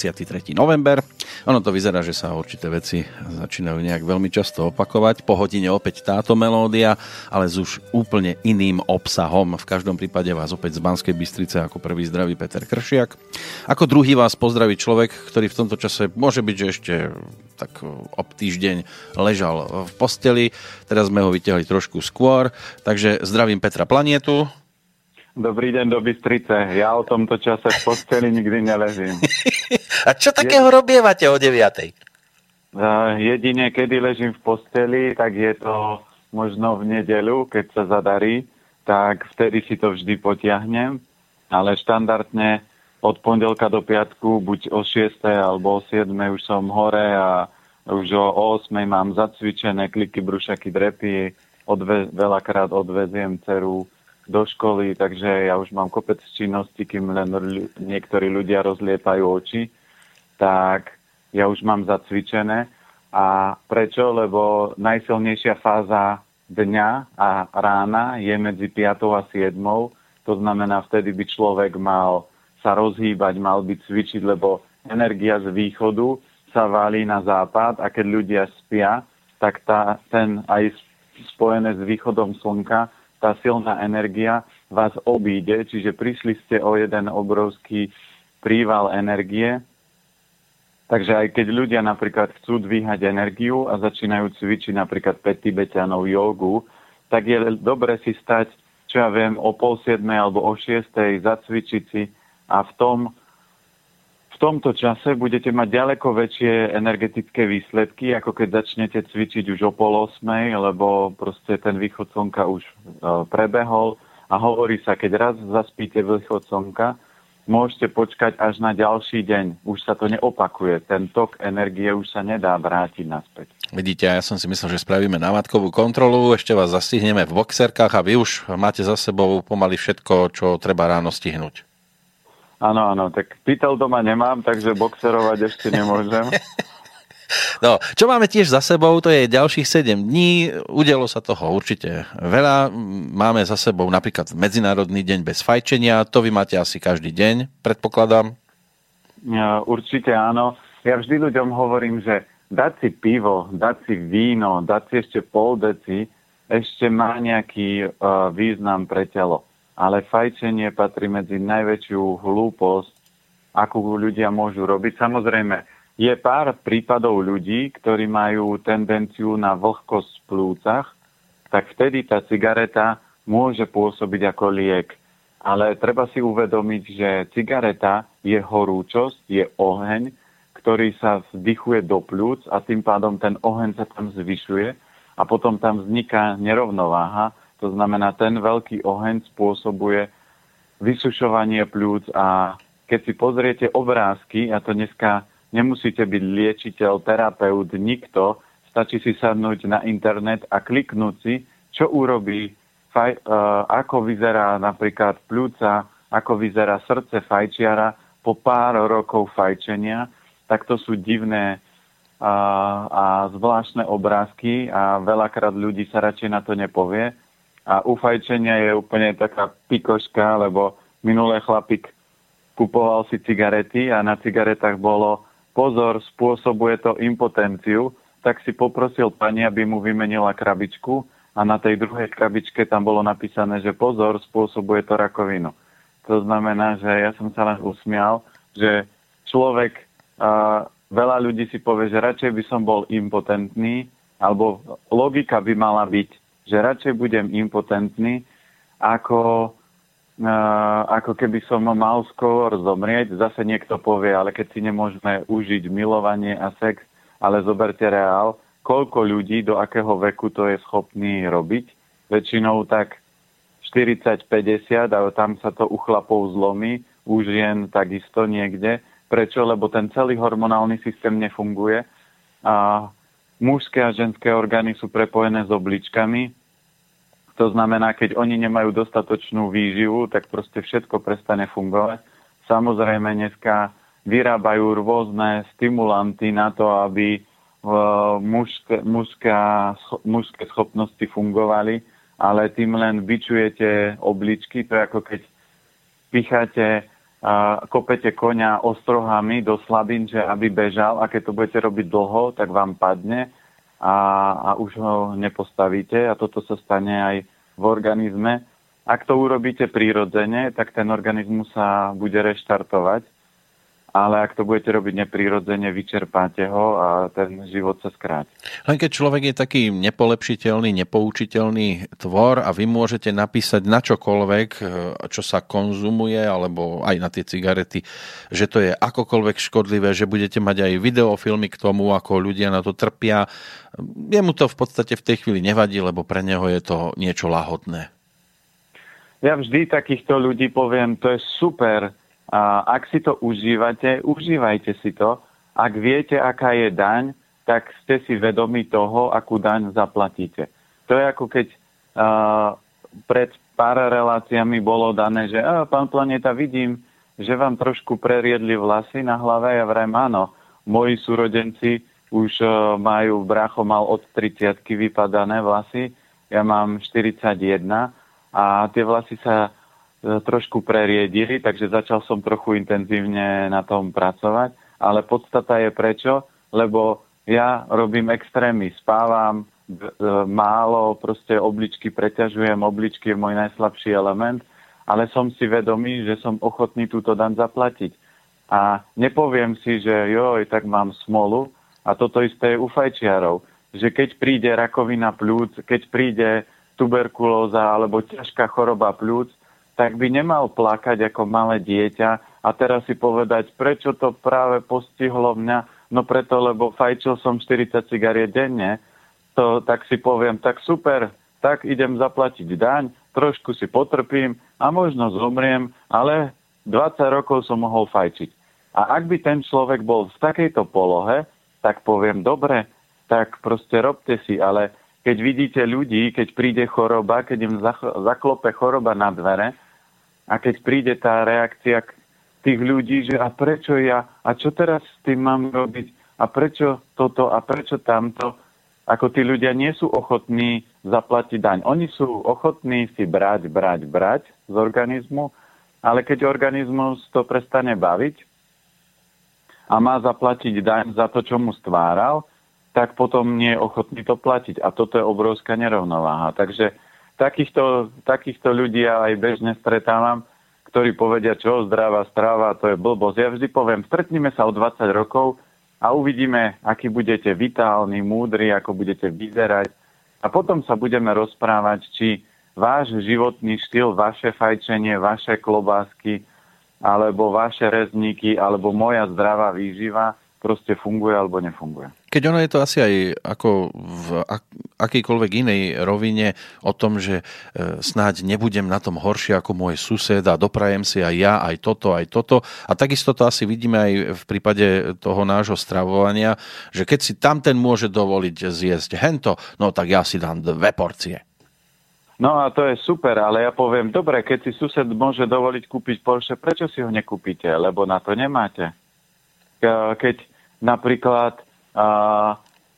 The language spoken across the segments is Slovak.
je 23. november. Ono to vyzerá, že sa určité veci začínajú nejak veľmi často opakovať. Po hodine opäť táto melódia, ale s už úplne iným obsahom. V každom prípade vás opäť z Banskej Bystrice ako prvý zdravý Peter Kršiak. Ako druhý vás pozdraví človek, ktorý v tomto čase môže byť, že ešte tak ob týždeň ležal v posteli. Teraz sme ho vytiahli trošku skôr. Takže zdravím Petra Planietu. Dobrý deň do Bystrice. Ja o tomto čase v posteli nikdy neležím. A čo takého je... robievate o 9? Uh, jedine, kedy ležím v posteli, tak je to možno v nedelu, keď sa zadarí, tak vtedy si to vždy potiahnem, ale štandardne od pondelka do piatku, buď o 6. alebo o 7. už som hore a už o 8. mám zacvičené kliky, brušaky, drepy, odve, veľakrát odveziem ceru do školy, takže ja už mám kopec činnosti, kým len niektorí ľudia rozlietajú oči, tak ja už mám zacvičené. A prečo? Lebo najsilnejšia fáza dňa a rána je medzi 5 a 7. To znamená, vtedy by človek mal sa rozhýbať, mal by cvičiť, lebo energia z východu sa válí na západ a keď ľudia spia, tak tá, ten aj spojené s východom slnka tá silná energia vás obíde, čiže prišli ste o jeden obrovský príval energie. Takže aj keď ľudia napríklad chcú dvíhať energiu a začínajú cvičiť napríklad 5 tibetanov jogu, tak je dobre si stať, čo ja viem, o pol siedmej alebo o šiestej, zacvičiť si a v tom tomto čase budete mať ďaleko väčšie energetické výsledky, ako keď začnete cvičiť už o pol osmej, lebo proste ten východ slnka už e, prebehol a hovorí sa, keď raz zaspíte východ slnka, môžete počkať až na ďalší deň. Už sa to neopakuje. Ten tok energie už sa nedá vrátiť naspäť. Vidíte, ja som si myslel, že spravíme námatkovú kontrolu, ešte vás zastihneme v boxerkách a vy už máte za sebou pomaly všetko, čo treba ráno stihnúť. Áno, áno, tak pýtel doma nemám, takže boxerovať ešte nemôžem. No, čo máme tiež za sebou, to je ďalších 7 dní. Udelo sa toho určite veľa. Máme za sebou napríklad Medzinárodný deň bez fajčenia. To vy máte asi každý deň, predpokladám. Ja, určite áno. Ja vždy ľuďom hovorím, že dať si pivo, dať si víno, dať si ešte pol deci, ešte má nejaký uh, význam pre telo ale fajčenie patrí medzi najväčšiu hlúposť, akú ľudia môžu robiť. Samozrejme, je pár prípadov ľudí, ktorí majú tendenciu na vlhkosť v plúcach, tak vtedy tá cigareta môže pôsobiť ako liek. Ale treba si uvedomiť, že cigareta je horúčosť, je oheň, ktorý sa vzdychuje do plúc a tým pádom ten oheň sa tam zvyšuje a potom tam vzniká nerovnováha to znamená, ten veľký oheň spôsobuje vysušovanie plúc a keď si pozriete obrázky, a to dneska nemusíte byť liečiteľ, terapeut, nikto, stačí si sadnúť na internet a kliknúť si, čo urobí, uh, ako vyzerá napríklad plúca, ako vyzerá srdce fajčiara po pár rokov fajčenia, tak to sú divné uh, a zvláštne obrázky a veľakrát ľudí sa radšej na to nepovie. A u fajčenia je úplne taká pikoška, lebo minulé chlapík kupoval si cigarety a na cigaretách bolo pozor, spôsobuje to impotenciu, tak si poprosil pani, aby mu vymenila krabičku a na tej druhej krabičke tam bolo napísané, že pozor, spôsobuje to rakovinu. To znamená, že ja som sa len usmial, že človek, uh, veľa ľudí si povie, že radšej by som bol impotentný, alebo logika by mala byť, že radšej budem impotentný, ako, uh, ako keby som mal skôr zomrieť. Zase niekto povie, ale keď si nemôžeme užiť milovanie a sex, ale zoberte reál, koľko ľudí do akého veku to je schopný robiť. Väčšinou tak 40-50, ale tam sa to u chlapov zlomí, u žien takisto niekde. Prečo? Lebo ten celý hormonálny systém nefunguje a mužské a ženské orgány sú prepojené s obličkami to znamená, keď oni nemajú dostatočnú výživu, tak proste všetko prestane fungovať. Samozrejme, dneska vyrábajú rôzne stimulanty na to, aby mužské, mužská, mužské schopnosti fungovali, ale tým len vyčujete obličky. To je ako keď picháte a kopete konia ostrohami do slabín, že aby bežal a keď to budete robiť dlho, tak vám padne a, a už ho nepostavíte a toto sa stane aj v organizme. Ak to urobíte prírodzene, tak ten organizmus sa bude reštartovať ale ak to budete robiť neprirodzene, vyčerpáte ho a ten život sa skráti. Len keď človek je taký nepolepšiteľný, nepoučiteľný tvor a vy môžete napísať na čokoľvek, e, čo sa konzumuje, alebo aj na tie cigarety, že to je akokoľvek škodlivé, že budete mať aj videofilmy k tomu, ako ľudia na to trpia. Jemu to v podstate v tej chvíli nevadí, lebo pre neho je to niečo lahodné. Ja vždy takýchto ľudí poviem, to je super, a ak si to užívate, užívajte si to. Ak viete, aká je daň, tak ste si vedomi toho, akú daň zaplatíte. To je ako keď uh, pred pár reláciami bolo dané, že uh, pán Planeta, vidím, že vám trošku preriedli vlasy na hlave. Ja vrajím, áno, moji súrodenci už uh, majú, bracho mal od 30 vypadané vlasy, ja mám 41 a tie vlasy sa trošku preriedili, takže začal som trochu intenzívne na tom pracovať. Ale podstata je prečo? Lebo ja robím extrémy, spávam e, málo, proste obličky preťažujem, obličky je môj najslabší element, ale som si vedomý, že som ochotný túto dan zaplatiť. A nepoviem si, že joj, tak mám smolu. A toto isté je u fajčiarov. Že keď príde rakovina plúc, keď príde tuberkulóza alebo ťažká choroba plúc, tak by nemal plakať ako malé dieťa a teraz si povedať, prečo to práve postihlo mňa, no preto, lebo fajčil som 40 cigariet denne, to tak si poviem, tak super, tak idem zaplatiť daň, trošku si potrpím a možno zomriem, ale 20 rokov som mohol fajčiť. A ak by ten človek bol v takejto polohe, tak poviem, dobre, tak proste robte si, ale keď vidíte ľudí, keď príde choroba, keď im zaklope choroba na dvere, a keď príde tá reakcia tých ľudí, že a prečo ja, a čo teraz s tým mám robiť, a prečo toto, a prečo tamto, ako tí ľudia nie sú ochotní zaplatiť daň. Oni sú ochotní si brať, brať, brať z organizmu, ale keď organizmus to prestane baviť a má zaplatiť daň za to, čo mu stváral, tak potom nie je ochotný to platiť. A toto je obrovská nerovnováha. Takže takýchto, takýchto ľudí ja aj bežne stretávam, ktorí povedia, čo zdravá strava, to je blbosť. Ja vždy poviem, stretnime sa o 20 rokov a uvidíme, aký budete vitálni, múdri, ako budete vyzerať. A potom sa budeme rozprávať, či váš životný štýl, vaše fajčenie, vaše klobásky, alebo vaše rezníky, alebo moja zdravá výživa proste funguje alebo nefunguje. Keď ono je to asi aj ako v akejkoľvek inej rovine o tom, že e, snáď nebudem na tom horšie ako môj sused a doprajem si aj ja, aj toto, aj toto. A takisto to asi vidíme aj v prípade toho nášho stravovania, že keď si tam ten môže dovoliť zjesť hento, no tak ja si dám dve porcie. No a to je super, ale ja poviem, dobre, keď si sused môže dovoliť kúpiť Porsche, prečo si ho nekúpite? Lebo na to nemáte. Keď napríklad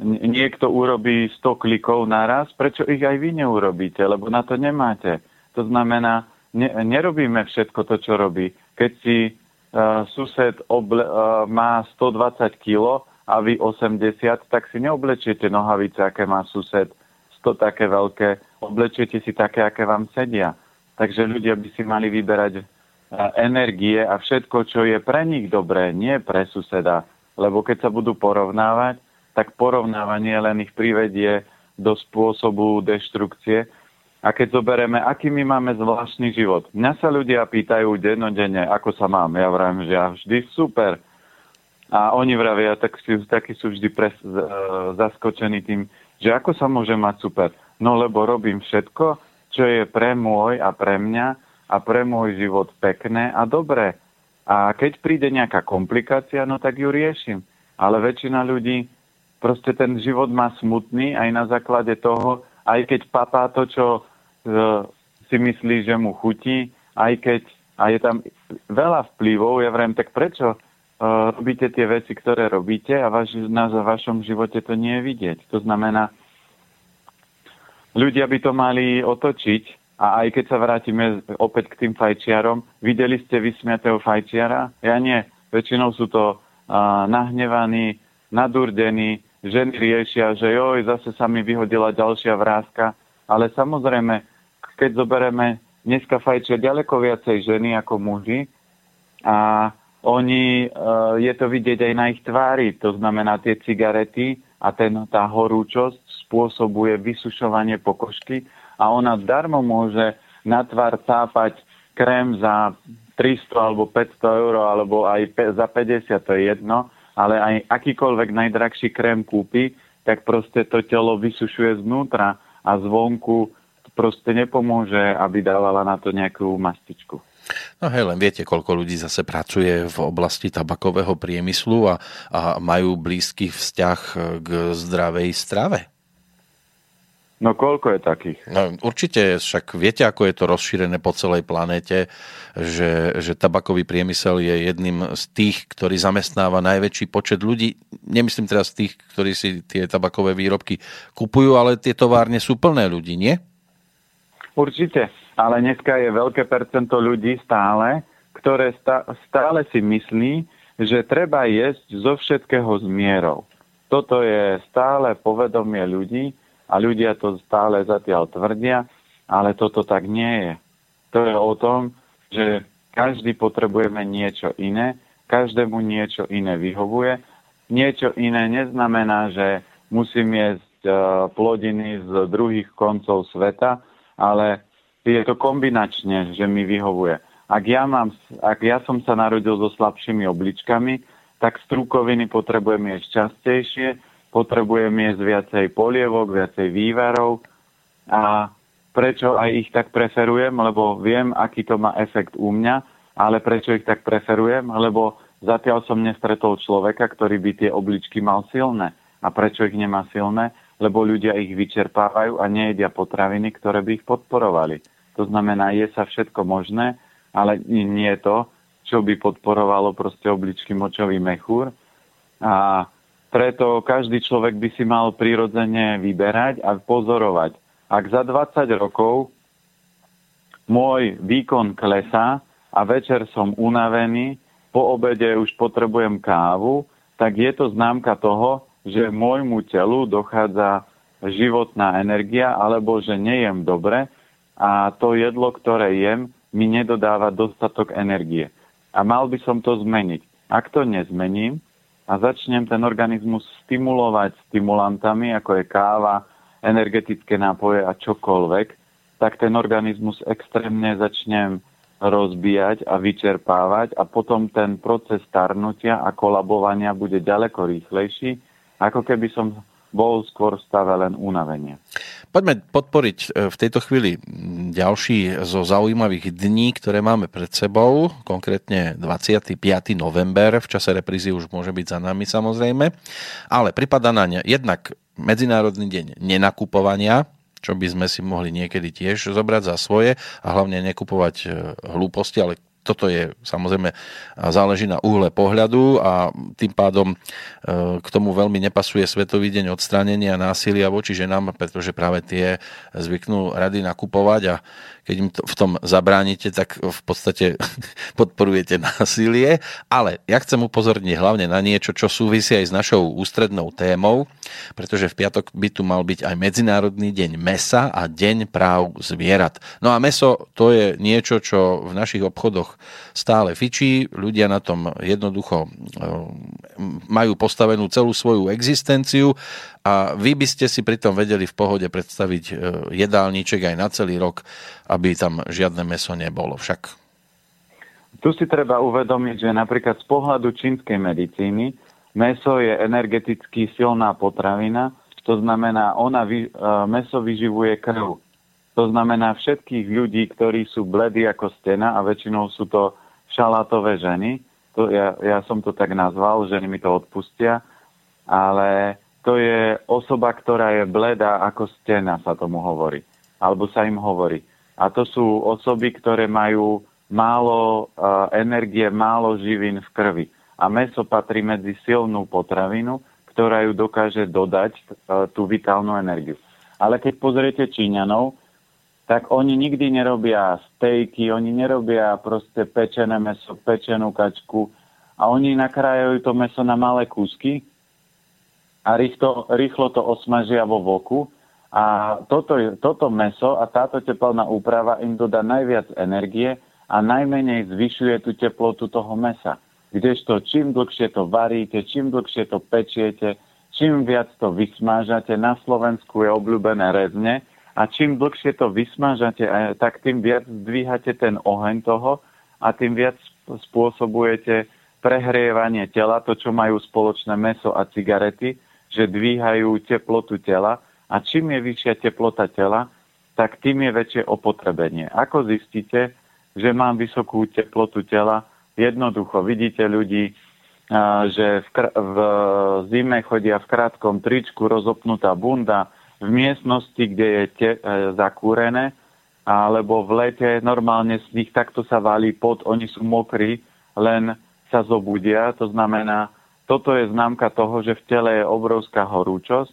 niekto urobí 100 klikov naraz, prečo ich aj vy neurobíte? Lebo na to nemáte. To znamená, ne, nerobíme všetko to, čo robí. Keď si uh, sused oble, uh, má 120 kg a vy 80, tak si neoblečiete nohavice, aké má sused, 100 také veľké, oblečiete si také, aké vám sedia. Takže ľudia by si mali vyberať energie a všetko, čo je pre nich dobré, nie pre suseda. Lebo keď sa budú porovnávať, tak porovnávanie len ich privedie do spôsobu deštrukcie. A keď zoberieme, aký my máme zvláštny život. Mňa sa ľudia pýtajú dennodenne, ako sa mám. Ja vravím, že ja vždy super. A oni vravia, tak si, takí sú vždy pres, zaskočení tým, že ako sa môže mať super. No lebo robím všetko, čo je pre môj a pre mňa a pre môj život pekné a dobré. A keď príde nejaká komplikácia, no tak ju riešim. Ale väčšina ľudí proste ten život má smutný aj na základe toho, aj keď papá to, čo e, si myslí, že mu chutí, aj keď a je tam veľa vplyvov, ja vrem, tak prečo e, robíte tie veci, ktoré robíte a vaš, na vašom živote to nie je vidieť. To znamená, ľudia by to mali otočiť A aj keď sa vrátime opäť k tým fajčiarom, videli ste vysmiatého fajčiara? Ja nie. Väčšinou sú to uh, nahnevaní, nadurdení, ženy riešia, že joj, zase sa mi vyhodila ďalšia vrázka. Ale samozrejme, keď zoberieme, dneska fajčia ďaleko viacej ženy ako muži a oni, uh, je to vidieť aj na ich tvári, to znamená tie cigarety a ten, tá horúčosť spôsobuje vysušovanie pokožky a ona darmo môže na tvár cápať krém za 300 alebo 500 eur alebo aj za 50, to je jedno, ale aj akýkoľvek najdrahší krém kúpi, tak proste to telo vysušuje znútra a zvonku proste nepomôže, aby dávala na to nejakú mastičku. No hej, len viete, koľko ľudí zase pracuje v oblasti tabakového priemyslu a, a majú blízky vzťah k zdravej strave. No koľko je takých? No, určite, však viete, ako je to rozšírené po celej planéte, že, že tabakový priemysel je jedným z tých, ktorý zamestnáva najväčší počet ľudí. Nemyslím teraz tých, ktorí si tie tabakové výrobky kupujú, ale tie továrne sú plné ľudí, nie? Určite, ale dneska je veľké percento ľudí stále, ktoré stále si myslí, že treba jesť zo všetkého s mierou. Toto je stále povedomie ľudí, a ľudia to stále zatiaľ tvrdia, ale toto tak nie je. To je o tom, že každý potrebujeme niečo iné, každému niečo iné vyhovuje. Niečo iné neznamená, že musím jesť e, plodiny z druhých koncov sveta, ale je to kombinačne, že mi vyhovuje. Ak ja, mám, ak ja som sa narodil so slabšími obličkami, tak strukoviny potrebujem jesť častejšie, potrebujem jesť viacej polievok, viacej vývarov a prečo aj ich tak preferujem, lebo viem, aký to má efekt u mňa, ale prečo ich tak preferujem, lebo zatiaľ som nestretol človeka, ktorý by tie obličky mal silné. A prečo ich nemá silné? Lebo ľudia ich vyčerpávajú a nejedia potraviny, ktoré by ich podporovali. To znamená, je sa všetko možné, ale nie je to, čo by podporovalo proste obličky močový mechúr. A preto každý človek by si mal prirodzene vyberať a pozorovať. Ak za 20 rokov môj výkon klesá a večer som unavený, po obede už potrebujem kávu, tak je to známka toho, že môjmu telu dochádza životná energia alebo že nejem dobre a to jedlo, ktoré jem, mi nedodáva dostatok energie. A mal by som to zmeniť. Ak to nezmením, a začnem ten organizmus stimulovať stimulantami, ako je káva, energetické nápoje a čokoľvek, tak ten organizmus extrémne začnem rozbíjať a vyčerpávať a potom ten proces starnutia a kolabovania bude ďaleko rýchlejší, ako keby som bol skôr v stave len unavenia. Poďme podporiť e, v tejto chvíli ďalší zo zaujímavých dní, ktoré máme pred sebou, konkrétne 25. november, v čase reprízy už môže byť za nami samozrejme, ale pripada na ne jednak Medzinárodný deň nenakupovania, čo by sme si mohli niekedy tiež zobrať za svoje a hlavne nekupovať e, hlúposti, ale toto je samozrejme záleží na úhle pohľadu a tým pádom e, k tomu veľmi nepasuje Svetový deň odstránenia násilia voči ženám, pretože práve tie zvyknú rady nakupovať a keď im to, v tom zabránite, tak v podstate podporujete násilie. Ale ja chcem upozorniť hlavne na niečo, čo súvisí aj s našou ústrednou témou, pretože v piatok by tu mal byť aj Medzinárodný deň mesa a Deň práv zvierat. No a meso to je niečo, čo v našich obchodoch stále fičí. Ľudia na tom jednoducho e, majú postavenú celú svoju existenciu a vy by ste si pritom vedeli v pohode predstaviť e, jedálniček aj na celý rok, aby tam žiadne meso nebolo však. Tu si treba uvedomiť, že napríklad z pohľadu čínskej medicíny meso je energeticky silná potravina, to znamená, ona vy, e, meso vyživuje krv. To znamená všetkých ľudí, ktorí sú bledí ako stena a väčšinou sú to šalátové ženy. To ja, ja som to tak nazval, ženy mi to odpustia, ale to je osoba, ktorá je bledá ako stena, sa tomu hovorí. Alebo sa im hovorí. A to sú osoby, ktoré majú málo uh, energie, málo živín v krvi. A meso patrí medzi silnú potravinu, ktorá ju dokáže dodať uh, tú vitálnu energiu. Ale keď pozriete Číňanov, tak oni nikdy nerobia stejky, oni nerobia proste pečené meso, pečenú kačku a oni nakrájajú to meso na malé kúsky a rýchlo, rýchlo to osmažia vo voku a toto, toto meso a táto teplná úprava im dodá najviac energie a najmenej zvyšuje tú teplotu toho mesa. Kdežto čím dlhšie to varíte, čím dlhšie to pečiete, čím viac to vysmážate, na Slovensku je obľúbené rezne, a čím dlhšie to vysmažate, tak tým viac zdvíhate ten oheň toho a tým viac spôsobujete prehrievanie tela, to, čo majú spoločné meso a cigarety, že dvíhajú teplotu tela a čím je vyššia teplota tela, tak tým je väčšie opotrebenie. Ako zistíte, že mám vysokú teplotu tela? Jednoducho vidíte ľudí, že v, v zime chodia v krátkom tričku, rozopnutá bunda, v miestnosti, kde je te, e, zakúrené, alebo v lete normálne z nich takto sa valí pod, oni sú mokrí, len sa zobudia. To znamená, toto je známka toho, že v tele je obrovská horúčosť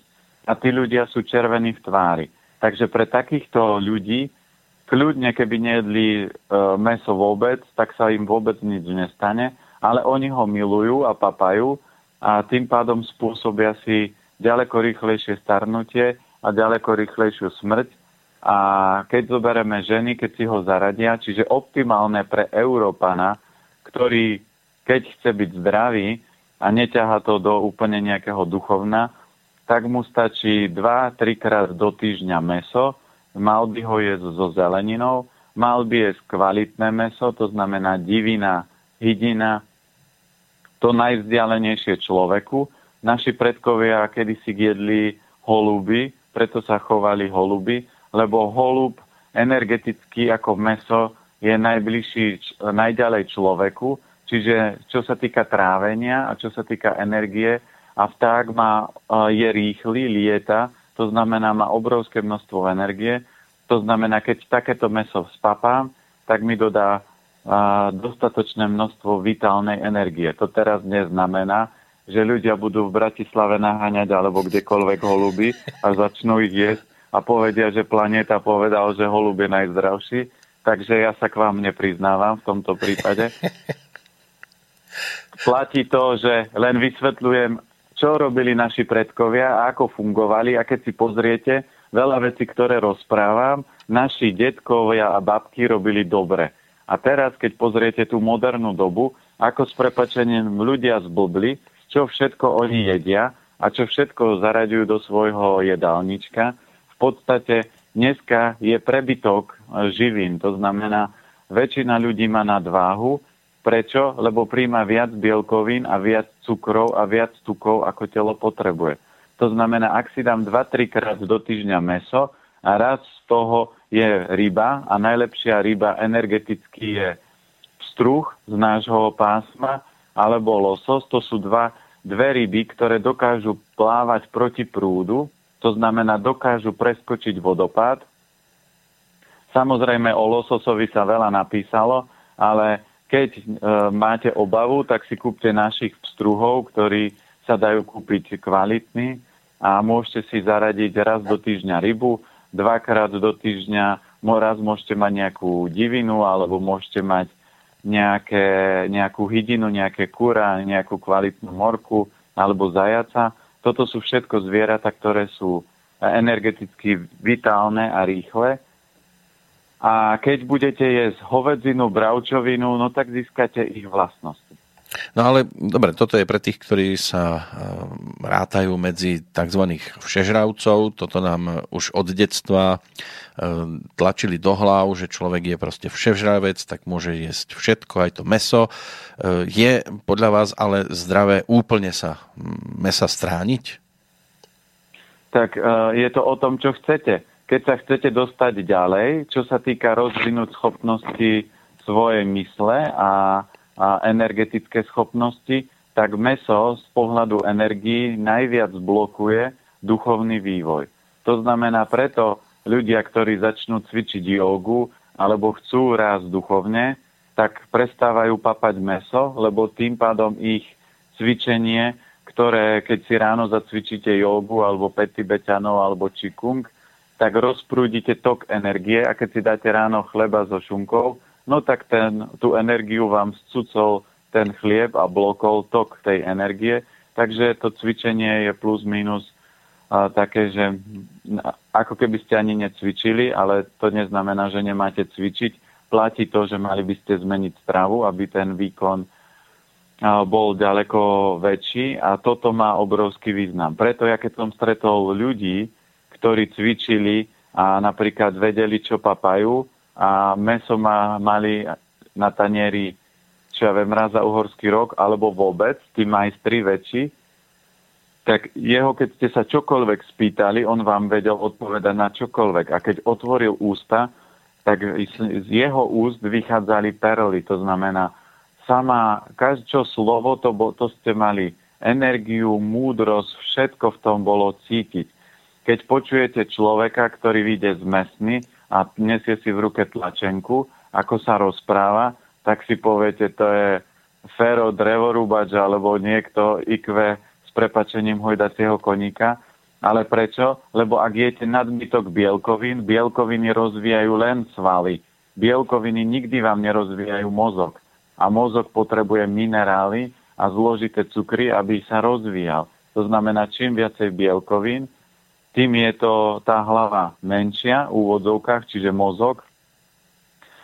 a tí ľudia sú červení v tvári. Takže pre takýchto ľudí, kľudne keby nejedli e, meso vôbec, tak sa im vôbec nič nestane, ale oni ho milujú a papajú a tým pádom spôsobia si ďaleko rýchlejšie starnutie a ďaleko rýchlejšiu smrť. A keď zoberieme ženy, keď si ho zaradia, čiže optimálne pre Európana, ktorý keď chce byť zdravý a neťaha to do úplne nejakého duchovna, tak mu stačí 2-3 krát do týždňa meso, mal by ho jesť so zeleninou, mal by jesť kvalitné meso, to znamená divina, hydina, to najvzdialenejšie človeku. Naši predkovia kedysi jedli holuby, preto sa chovali holuby, lebo holub energeticky ako meso je najbližší, najďalej človeku, čiže čo sa týka trávenia a čo sa týka energie, a vták má, je rýchly, lieta, to znamená má obrovské množstvo energie, to znamená, keď takéto meso spapám, tak mi dodá dostatočné množstvo vitálnej energie. To teraz neznamená, že ľudia budú v Bratislave naháňať alebo kdekoľvek holuby a začnú ich jesť a povedia, že planéta povedal, že holub je najzdravší. Takže ja sa k vám nepriznávam v tomto prípade. Platí to, že len vysvetľujem, čo robili naši predkovia a ako fungovali a keď si pozriete, veľa vecí, ktoré rozprávam, naši detkovia a babky robili dobre. A teraz, keď pozriete tú modernú dobu, ako s prepačením ľudia zblbli, čo všetko oni jedia a čo všetko zaraďujú do svojho jedálnička. V podstate dneska je prebytok živín, to znamená, väčšina ľudí má nadváhu. Prečo? Lebo príjma viac bielkovín a viac cukrov a viac tukov, ako telo potrebuje. To znamená, ak si dám 2-3 krát do týždňa meso a raz z toho je ryba a najlepšia ryba energeticky je struh z nášho pásma alebo losos, to sú dva, dve ryby, ktoré dokážu plávať proti prúdu, to znamená dokážu preskočiť vodopád. Samozrejme o lososovi sa veľa napísalo, ale keď e, máte obavu, tak si kúpte našich pstruhov, ktorí sa dajú kúpiť kvalitní a môžete si zaradiť raz do týždňa rybu, dvakrát do týždňa, raz môžete mať nejakú divinu alebo môžete mať nejaké, nejakú hydinu, nejaké kura, nejakú kvalitnú morku alebo zajaca. Toto sú všetko zvieratá, ktoré sú energeticky vitálne a rýchle. A keď budete jesť hovedzinu, bravčovinu, no tak získate ich vlastnosti. No ale dobre, toto je pre tých, ktorí sa eh, rátajú medzi tzv. všežravcov. Toto nám už od detstva eh, tlačili do hlav, že človek je proste všežravec, tak môže jesť všetko, aj to meso. Eh, je podľa vás ale zdravé úplne sa hm, mesa strániť? Tak je to o tom, čo chcete. Keď sa chcete dostať ďalej, čo sa týka rozvinúť schopnosti svojej mysle a a energetické schopnosti, tak meso z pohľadu energii najviac blokuje duchovný vývoj. To znamená preto ľudia, ktorí začnú cvičiť jogu alebo chcú rásť duchovne, tak prestávajú papať meso, lebo tým pádom ich cvičenie, ktoré keď si ráno zacvičíte jogu alebo pety beťanov alebo čikung, tak rozprúdite tok energie a keď si dáte ráno chleba so šunkou, no tak ten, tú energiu vám scucol ten chlieb a blokol tok tej energie. Takže to cvičenie je plus minus a, také, že ako keby ste ani necvičili, ale to neznamená, že nemáte cvičiť. Platí to, že mali by ste zmeniť stravu, aby ten výkon bol ďaleko väčší a toto má obrovský význam. Preto ja keď som stretol ľudí, ktorí cvičili a napríklad vedeli, čo papajú a meso ma, mali na tanieri, čo ja viem, raz za uhorský rok, alebo vôbec, tí majstri väčší, tak jeho, keď ste sa čokoľvek spýtali, on vám vedel odpovedať na čokoľvek. A keď otvoril ústa, tak z jeho úst vychádzali perly, to znamená, sama, každé slovo, to, to ste mali energiu, múdrosť, všetko v tom bolo cítiť. Keď počujete človeka, ktorý vyjde z mesny a nesie si v ruke tlačenku, ako sa rozpráva, tak si poviete, to je Fero drevorúbač alebo niekto IQ s prepačením hojdacieho koníka. Ale prečo? Lebo ak jete nadbytok bielkovín, bielkoviny rozvíjajú len svaly. Bielkoviny nikdy vám nerozvíjajú mozog a mozog potrebuje minerály a zložité cukry, aby sa rozvíjal. To znamená, čím viacej bielkovín, tým je to tá hlava menšia v úvodzovkách, čiže mozog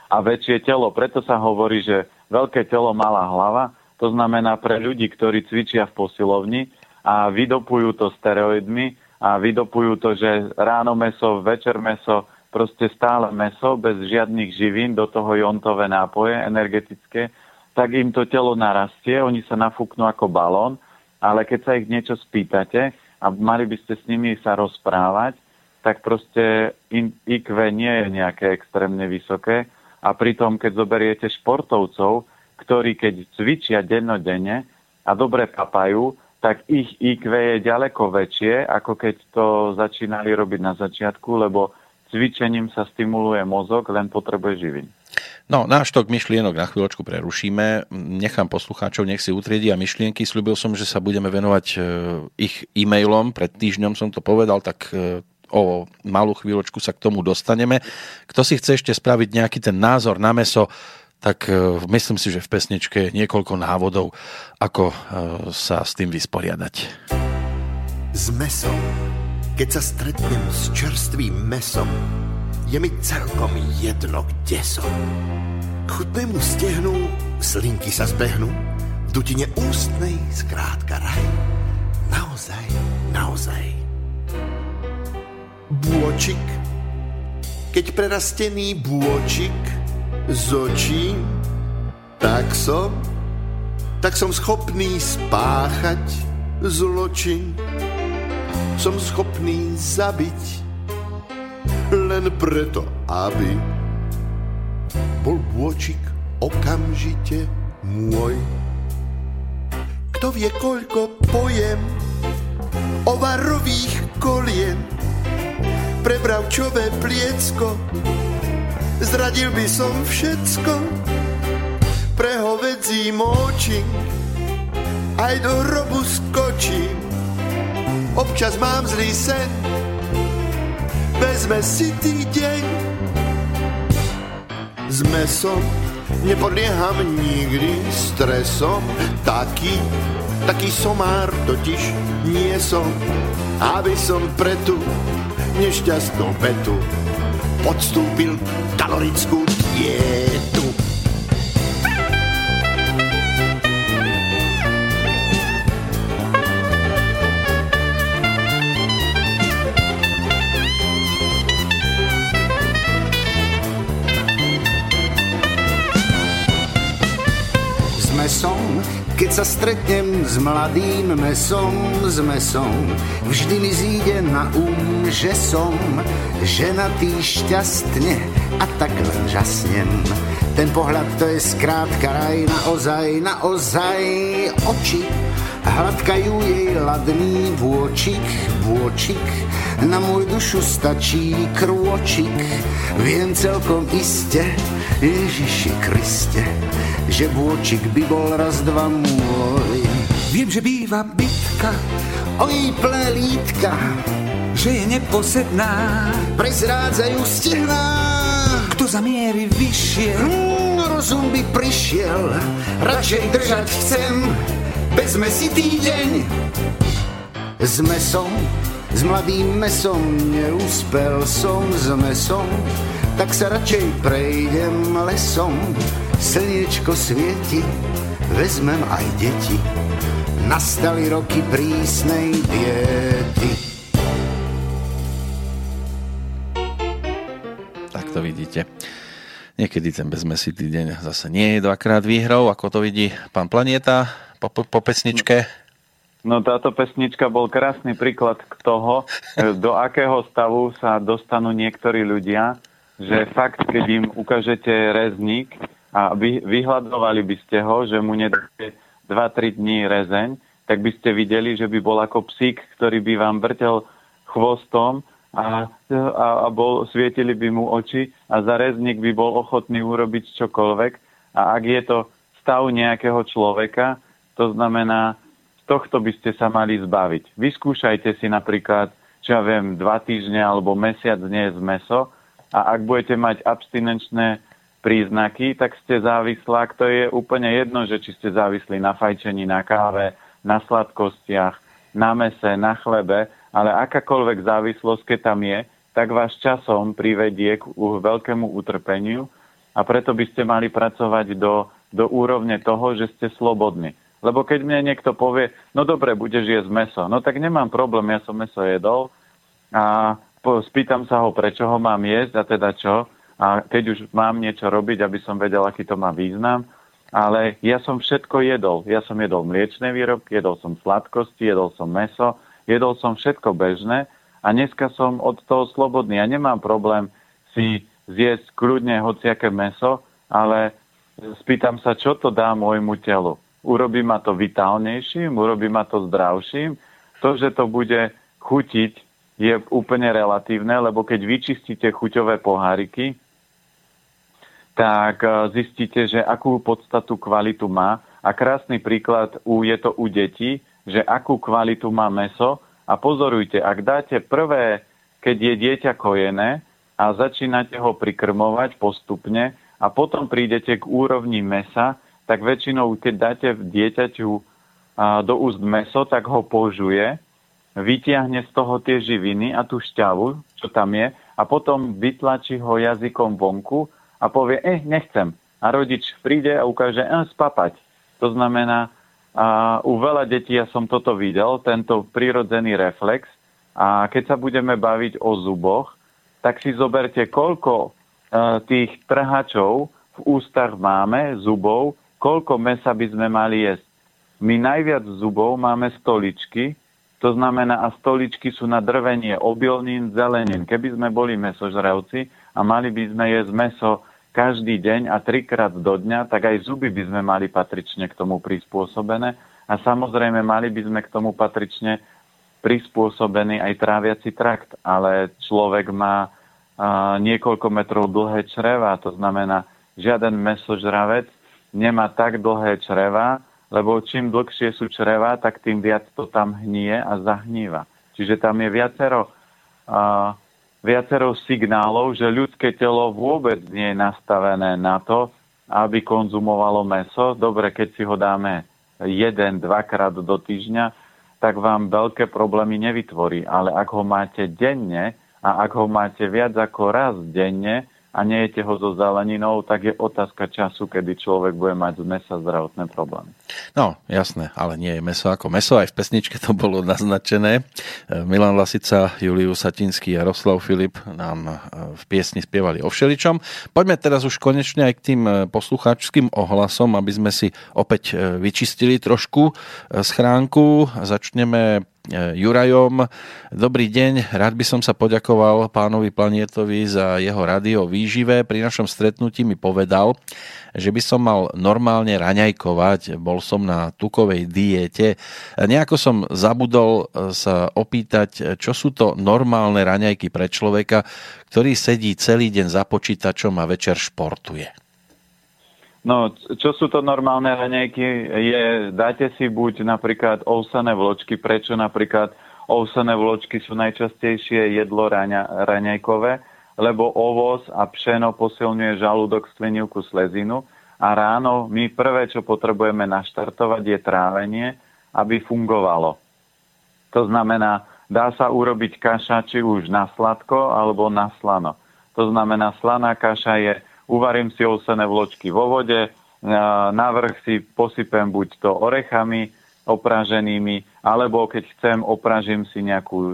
a väčšie telo. Preto sa hovorí, že veľké telo, malá hlava. To znamená pre ľudí, ktorí cvičia v posilovni a vydopujú to steroidmi a vydopujú to, že ráno meso, večer meso, proste stále meso bez žiadnych živín, do toho jontové nápoje energetické, tak im to telo narastie, oni sa nafúknú ako balón, ale keď sa ich niečo spýtate a mali by ste s nimi sa rozprávať, tak proste IQ nie je nejaké extrémne vysoké. A pritom, keď zoberiete športovcov, ktorí keď cvičia dennodenne a dobre papajú, tak ich IQ je ďaleko väčšie, ako keď to začínali robiť na začiatku, lebo cvičením sa stimuluje mozog, len potrebuje živiny. No, náš tok myšlienok na chvíľočku prerušíme. Nechám poslucháčov, nech si utriedia myšlienky. Sľubil som, že sa budeme venovať e, ich e-mailom. Pred týždňom som to povedal, tak e, o malú chvíľočku sa k tomu dostaneme. Kto si chce ešte spraviť nejaký ten názor na meso, tak e, myslím si, že v pesničke je niekoľko návodov, ako sa s tým vysporiadať. S mesom. Keď sa stretnem s čerstvým mesom, je mi celkom jedno, kde som. K chutnému stehnu slinky sa zbehnú, v dutine ústnej zkrátka raj. Naozaj, naozaj. Bôčik, keď prerastený bôčik z očí, tak som, tak som schopný spáchať zločin. Som schopný zabiť len preto, aby bol bôčik okamžite môj. Kto vie, koľko pojem ovarových kolien pre bravčové pliecko, zradil by som všetko pre hovedzí močing, aj do hrobu skočím. Občas mám zlý sen, vezme si tý deň. S mesom nepodlieham nikdy stresom, taký, taký somár totiž nie som, aby som pre tú nešťastnú petu podstúpil kalorickú dietu. Sa stretnem s mladým mesom, s mesom, vždy mi zíde na um, že som ženatý šťastne a tak len žasnem. Ten pohľad to je skrátka raj, naozaj, naozaj oči hladkajú jej ladný vôčik, vôčik, na môj dušu stačí krôčik, viem celkom iste, Ježiši Kriste, že vôčik by bol raz dva môj. Viem, že býva bitka, o jej plné lítka, že je neposedná. Prezrádzajú stehná, kto za miery vyšiel. Hmm, rozum by prišiel, radšej držať chcem, si týdeň. S mesom, s mladým mesom, neúspel som s mesom, tak sa radšej prejdem lesom. Slniečko svieti, vezmem aj deti. Nastali roky prísnej diety. Tak to vidíte. Niekedy ten bezmesitý deň zase nie je dvakrát výhrou, ako to vidí pán Planieta po, po pesničke. No táto pesnička bol krásny príklad k toho, do akého stavu sa dostanú niektorí ľudia, že fakt, keď im ukážete rezník a vy, vyhľadovali by ste ho, že mu nedáte 2-3 dní rezeň, tak by ste videli, že by bol ako psík, ktorý by vám vrtel chvostom a, a, a bol, svietili by mu oči a za rezník by bol ochotný urobiť čokoľvek. A ak je to stav nejakého človeka, to znamená, tohto by ste sa mali zbaviť. Vyskúšajte si napríklad, čo ja viem, dva týždne alebo mesiac z meso a ak budete mať abstinenčné príznaky, tak ste závislá. To je úplne jedno, že či ste závislí na fajčení, na káve, na sladkostiach, na mese, na chlebe, ale akákoľvek závislosť, keď tam je, tak vás časom privedie k veľkému utrpeniu a preto by ste mali pracovať do, do úrovne toho, že ste slobodní. Lebo keď mne niekto povie, no dobre, budeš jesť meso, no tak nemám problém, ja som meso jedol a spýtam sa ho, prečo ho mám jesť a teda čo. A keď už mám niečo robiť, aby som vedel, aký to má význam. Ale ja som všetko jedol. Ja som jedol mliečne výrobky, jedol som sladkosti, jedol som meso, jedol som všetko bežné a dneska som od toho slobodný. Ja nemám problém si zjesť kľudne hociaké meso, ale spýtam sa, čo to dá môjmu telu. Urobí ma to vitálnejším, urobí ma to zdravším. To, že to bude chutiť je úplne relatívne, lebo keď vyčistíte chuťové poháriky, tak e, zistíte, že akú podstatu kvalitu má. A krásny príklad je to u detí, že akú kvalitu má meso. A pozorujte, ak dáte prvé, keď je dieťa kojené a začínate ho prikrmovať postupne a potom prídete k úrovni mesa, tak väčšinou, keď dáte dieťaťu do úst meso, tak ho požuje vytiahne z toho tie živiny a tú šťavu, čo tam je, a potom vytlačí ho jazykom vonku a povie, eh, nechcem. A rodič príde a ukáže, eh, spapať. To znamená, a u veľa detí ja som toto videl, tento prirodzený reflex. A keď sa budeme baviť o zuboch, tak si zoberte, koľko e, tých trhačov v ústach máme, zubov, koľko mesa by sme mali jesť. My najviac zubov máme stoličky, to znamená, a stoličky sú na drvenie obilnín, zelenín. Keby sme boli mesožravci a mali by sme jesť meso každý deň a trikrát do dňa, tak aj zuby by sme mali patrične k tomu prispôsobené a samozrejme mali by sme k tomu patrične prispôsobený aj tráviaci trakt, ale človek má a, niekoľko metrov dlhé čreva, to znamená, žiaden mesožravec nemá tak dlhé čreva, lebo čím dlhšie sú čreva, tak tým viac to tam hnie a zahníva. Čiže tam je viacero, uh, viacero signálov, že ľudské telo vôbec nie je nastavené na to, aby konzumovalo meso. Dobre, keď si ho dáme jeden, dvakrát do týždňa, tak vám veľké problémy nevytvorí. Ale ak ho máte denne a ak ho máte viac ako raz denne, a nejete ho so zeleninou, tak je otázka času, kedy človek bude mať z mesa zdravotné problémy. No, jasné, ale nie je meso ako meso, aj v pesničke to bolo naznačené. E, Milan Lasica, Julius Satinský a Roslav Filip nám e, v piesni spievali o všeličom. Poďme teraz už konečne aj k tým e, poslucháčským ohlasom, aby sme si opäť vyčistili trošku schránku. Začneme Jurajom. Dobrý deň, rád by som sa poďakoval pánovi Planietovi za jeho radio výžive. Pri našom stretnutí mi povedal, že by som mal normálne raňajkovať, bol som na tukovej diete. Nejako som zabudol e, sa opýtať, čo sú to normálne raňajky pre človeka, ktorý sedí celý deň za počítačom a večer športuje. No, čo sú to normálne raňajky? Je, dáte si buď napríklad ousané vločky, prečo napríklad ovsené vločky sú najčastejšie jedlo raňa, raňajkové, lebo ovoz a pšeno posilňuje žalúdok, sklenivku, slezinu a ráno my prvé, čo potrebujeme naštartovať, je trávenie, aby fungovalo. To znamená, dá sa urobiť kaša či už na sladko alebo na slano. To znamená, slaná kaša je, uvarím si ovsené vločky vo vode, na vrch si posypem buď to orechami opraženými, alebo keď chcem, opražím si nejakú e,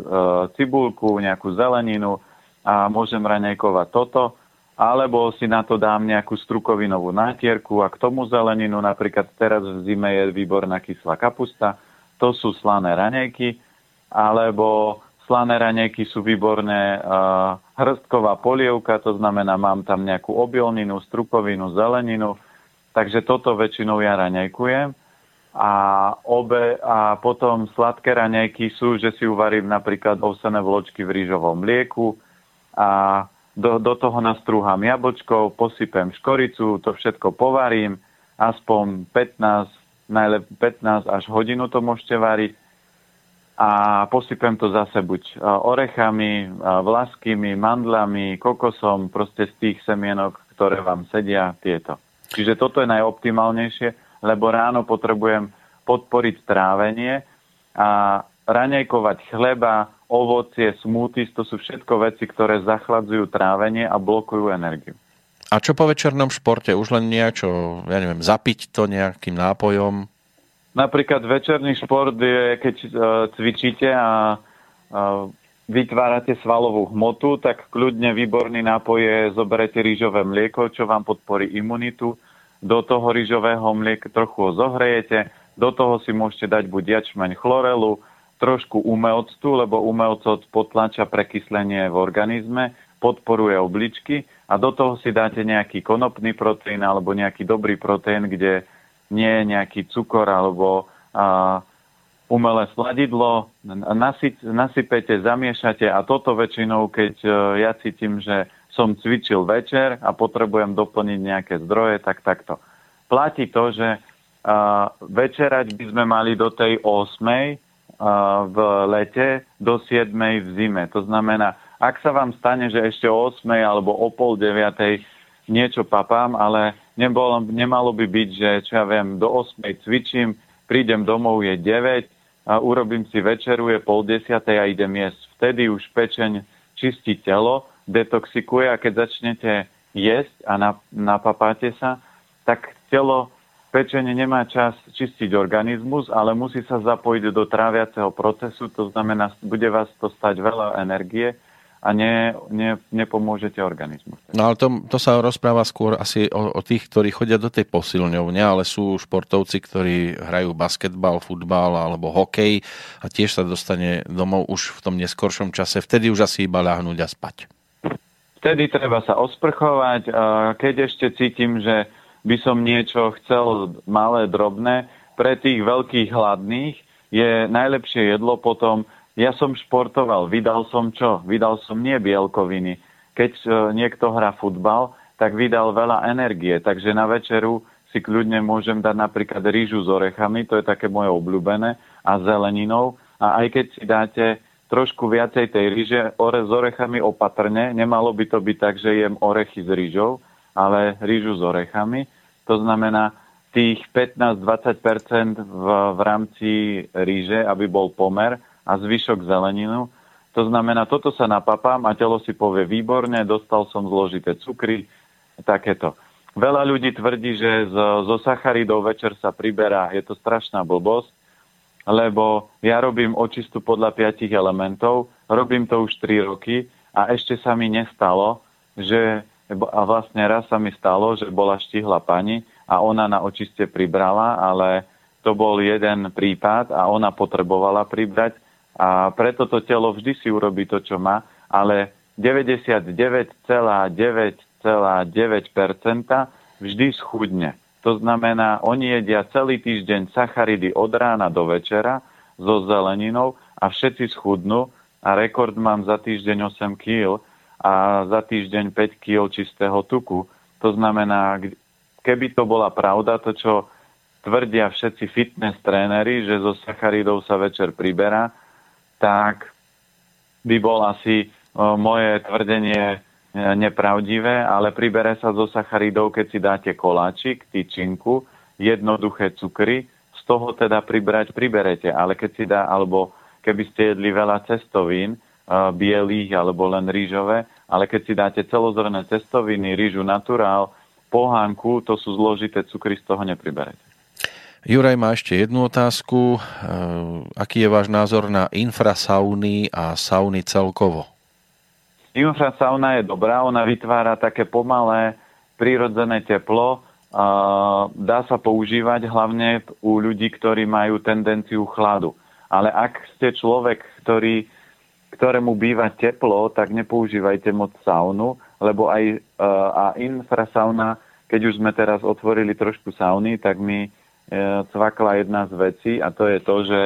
cibulku, nejakú zeleninu a môžem raňajkovať toto, alebo si na to dám nejakú strukovinovú nátierku a k tomu zeleninu, napríklad teraz v zime je výborná kyslá kapusta, to sú slané raňajky, alebo slané raňajky sú výborné uh, hrstková polievka, to znamená, mám tam nejakú obilninu, strukovinu, zeleninu, takže toto väčšinou ja raňajkujem. A, obe, a potom sladké raňajky sú, že si uvarím napríklad ovsené vločky v rýžovom mlieku a do, do toho nastrúham jablčkou, posypem škoricu, to všetko povarím, aspoň 15, najlep 15 až hodinu to môžete variť a posypem to zase buď orechami, vlaskými, mandlami, kokosom, proste z tých semienok, ktoré vám sedia, tieto. Čiže toto je najoptimálnejšie, lebo ráno potrebujem podporiť trávenie a raňajkovať chleba, ovocie, smoothies, to sú všetko veci, ktoré zachladzujú trávenie a blokujú energiu. A čo po večernom športe? Už len niečo, ja neviem, zapiť to nejakým nápojom? Napríklad večerný šport je, keď uh, cvičíte a vytvárate svalovú hmotu, tak kľudne výborný nápoj je, zoberete rýžové mlieko, čo vám podporí imunitu. Do toho rýžového mlieka trochu ho zohrejete, do toho si môžete dať buď jačmeň chlorelu, trošku umelctu, lebo umelcot potlača prekyslenie v organizme, podporuje obličky a do toho si dáte nejaký konopný proteín alebo nejaký dobrý proteín, kde nie nejaký cukor alebo a, umelé sladidlo, nasyp, nasypete, zamiešate a toto väčšinou, keď e, ja cítim, že som cvičil večer a potrebujem doplniť nejaké zdroje, tak takto. Platí to, že a, večerať by sme mali do tej 8 a, v lete, do 7 v zime. To znamená, ak sa vám stane, že ešte o 8 alebo o pol 9 niečo papám, ale nebolo, nemalo by byť, že čo ja viem, do 8 cvičím, prídem domov, je 9 a urobím si večeru, je pol desiatej a idem jesť. Vtedy už pečeň čistí telo, detoxikuje a keď začnete jesť a napapáte sa, tak telo pečenie nemá čas čistiť organizmus, ale musí sa zapojiť do tráviaceho procesu, to znamená, bude vás to stať veľa energie a ne, ne, nepomôžete organizmu. No ale to, to sa rozpráva skôr asi o, o tých, ktorí chodia do tej posilňovne, ale sú športovci, ktorí hrajú basketbal, futbal alebo hokej a tiež sa dostane domov už v tom neskoršom čase. Vtedy už asi iba ľahnúť a spať. Vtedy treba sa osprchovať. Keď ešte cítim, že by som niečo chcel malé, drobné, pre tých veľkých hladných je najlepšie jedlo potom ja som športoval, vydal som čo? Vydal som nie bielkoviny. Keď e, niekto hrá futbal, tak vydal veľa energie, takže na večeru si kľudne môžem dať napríklad rýžu s orechami, to je také moje obľúbené, a zeleninou. A aj keď si dáte trošku viacej tej ríže ore, s orechami opatrne, nemalo by to byť tak, že jem orechy s rýžou, ale rýžu s orechami. To znamená tých 15-20% v, v rámci ríže, aby bol pomer, a zvyšok zeleninu. To znamená, toto sa napapám a telo si povie výborne, dostal som zložité cukry, takéto. Veľa ľudí tvrdí, že zo sacharidov večer sa priberá. Je to strašná blbosť, lebo ja robím očistu podľa piatich elementov, robím to už 3 roky a ešte sa mi nestalo, že a vlastne raz sa mi stalo, že bola štihla pani a ona na očiste pribrala, ale to bol jeden prípad a ona potrebovala pribrať a preto to telo vždy si urobí to, čo má, ale 99,9,9% vždy schudne. To znamená, oni jedia celý týždeň sacharidy od rána do večera so zeleninou a všetci schudnú a rekord mám za týždeň 8 kg a za týždeň 5 kg čistého tuku. To znamená, keby to bola pravda, to čo tvrdia všetci fitness tréneri, že zo sacharidov sa večer priberá, tak by bol asi moje tvrdenie e, nepravdivé, ale pribere sa zo sacharidov, keď si dáte koláčik, tyčinku, jednoduché cukry, z toho teda pribrať priberete, ale keď si dá, alebo keby ste jedli veľa cestovín, bielých alebo len rýžové, ale keď si dáte celozrné cestoviny, rýžu naturál, pohánku, to sú zložité cukry, z toho nepriberete. Juraj má ešte jednu otázku. Aký je váš názor na infrasauny a sauny celkovo? Infrasauna je dobrá, ona vytvára také pomalé, prírodzené teplo. Dá sa používať hlavne u ľudí, ktorí majú tendenciu chladu. Ale ak ste človek, ktorý, ktorému býva teplo, tak nepoužívajte moc saunu, lebo aj a infrasauna, keď už sme teraz otvorili trošku sauny, tak e, cvakla jedna z vecí a to je to, že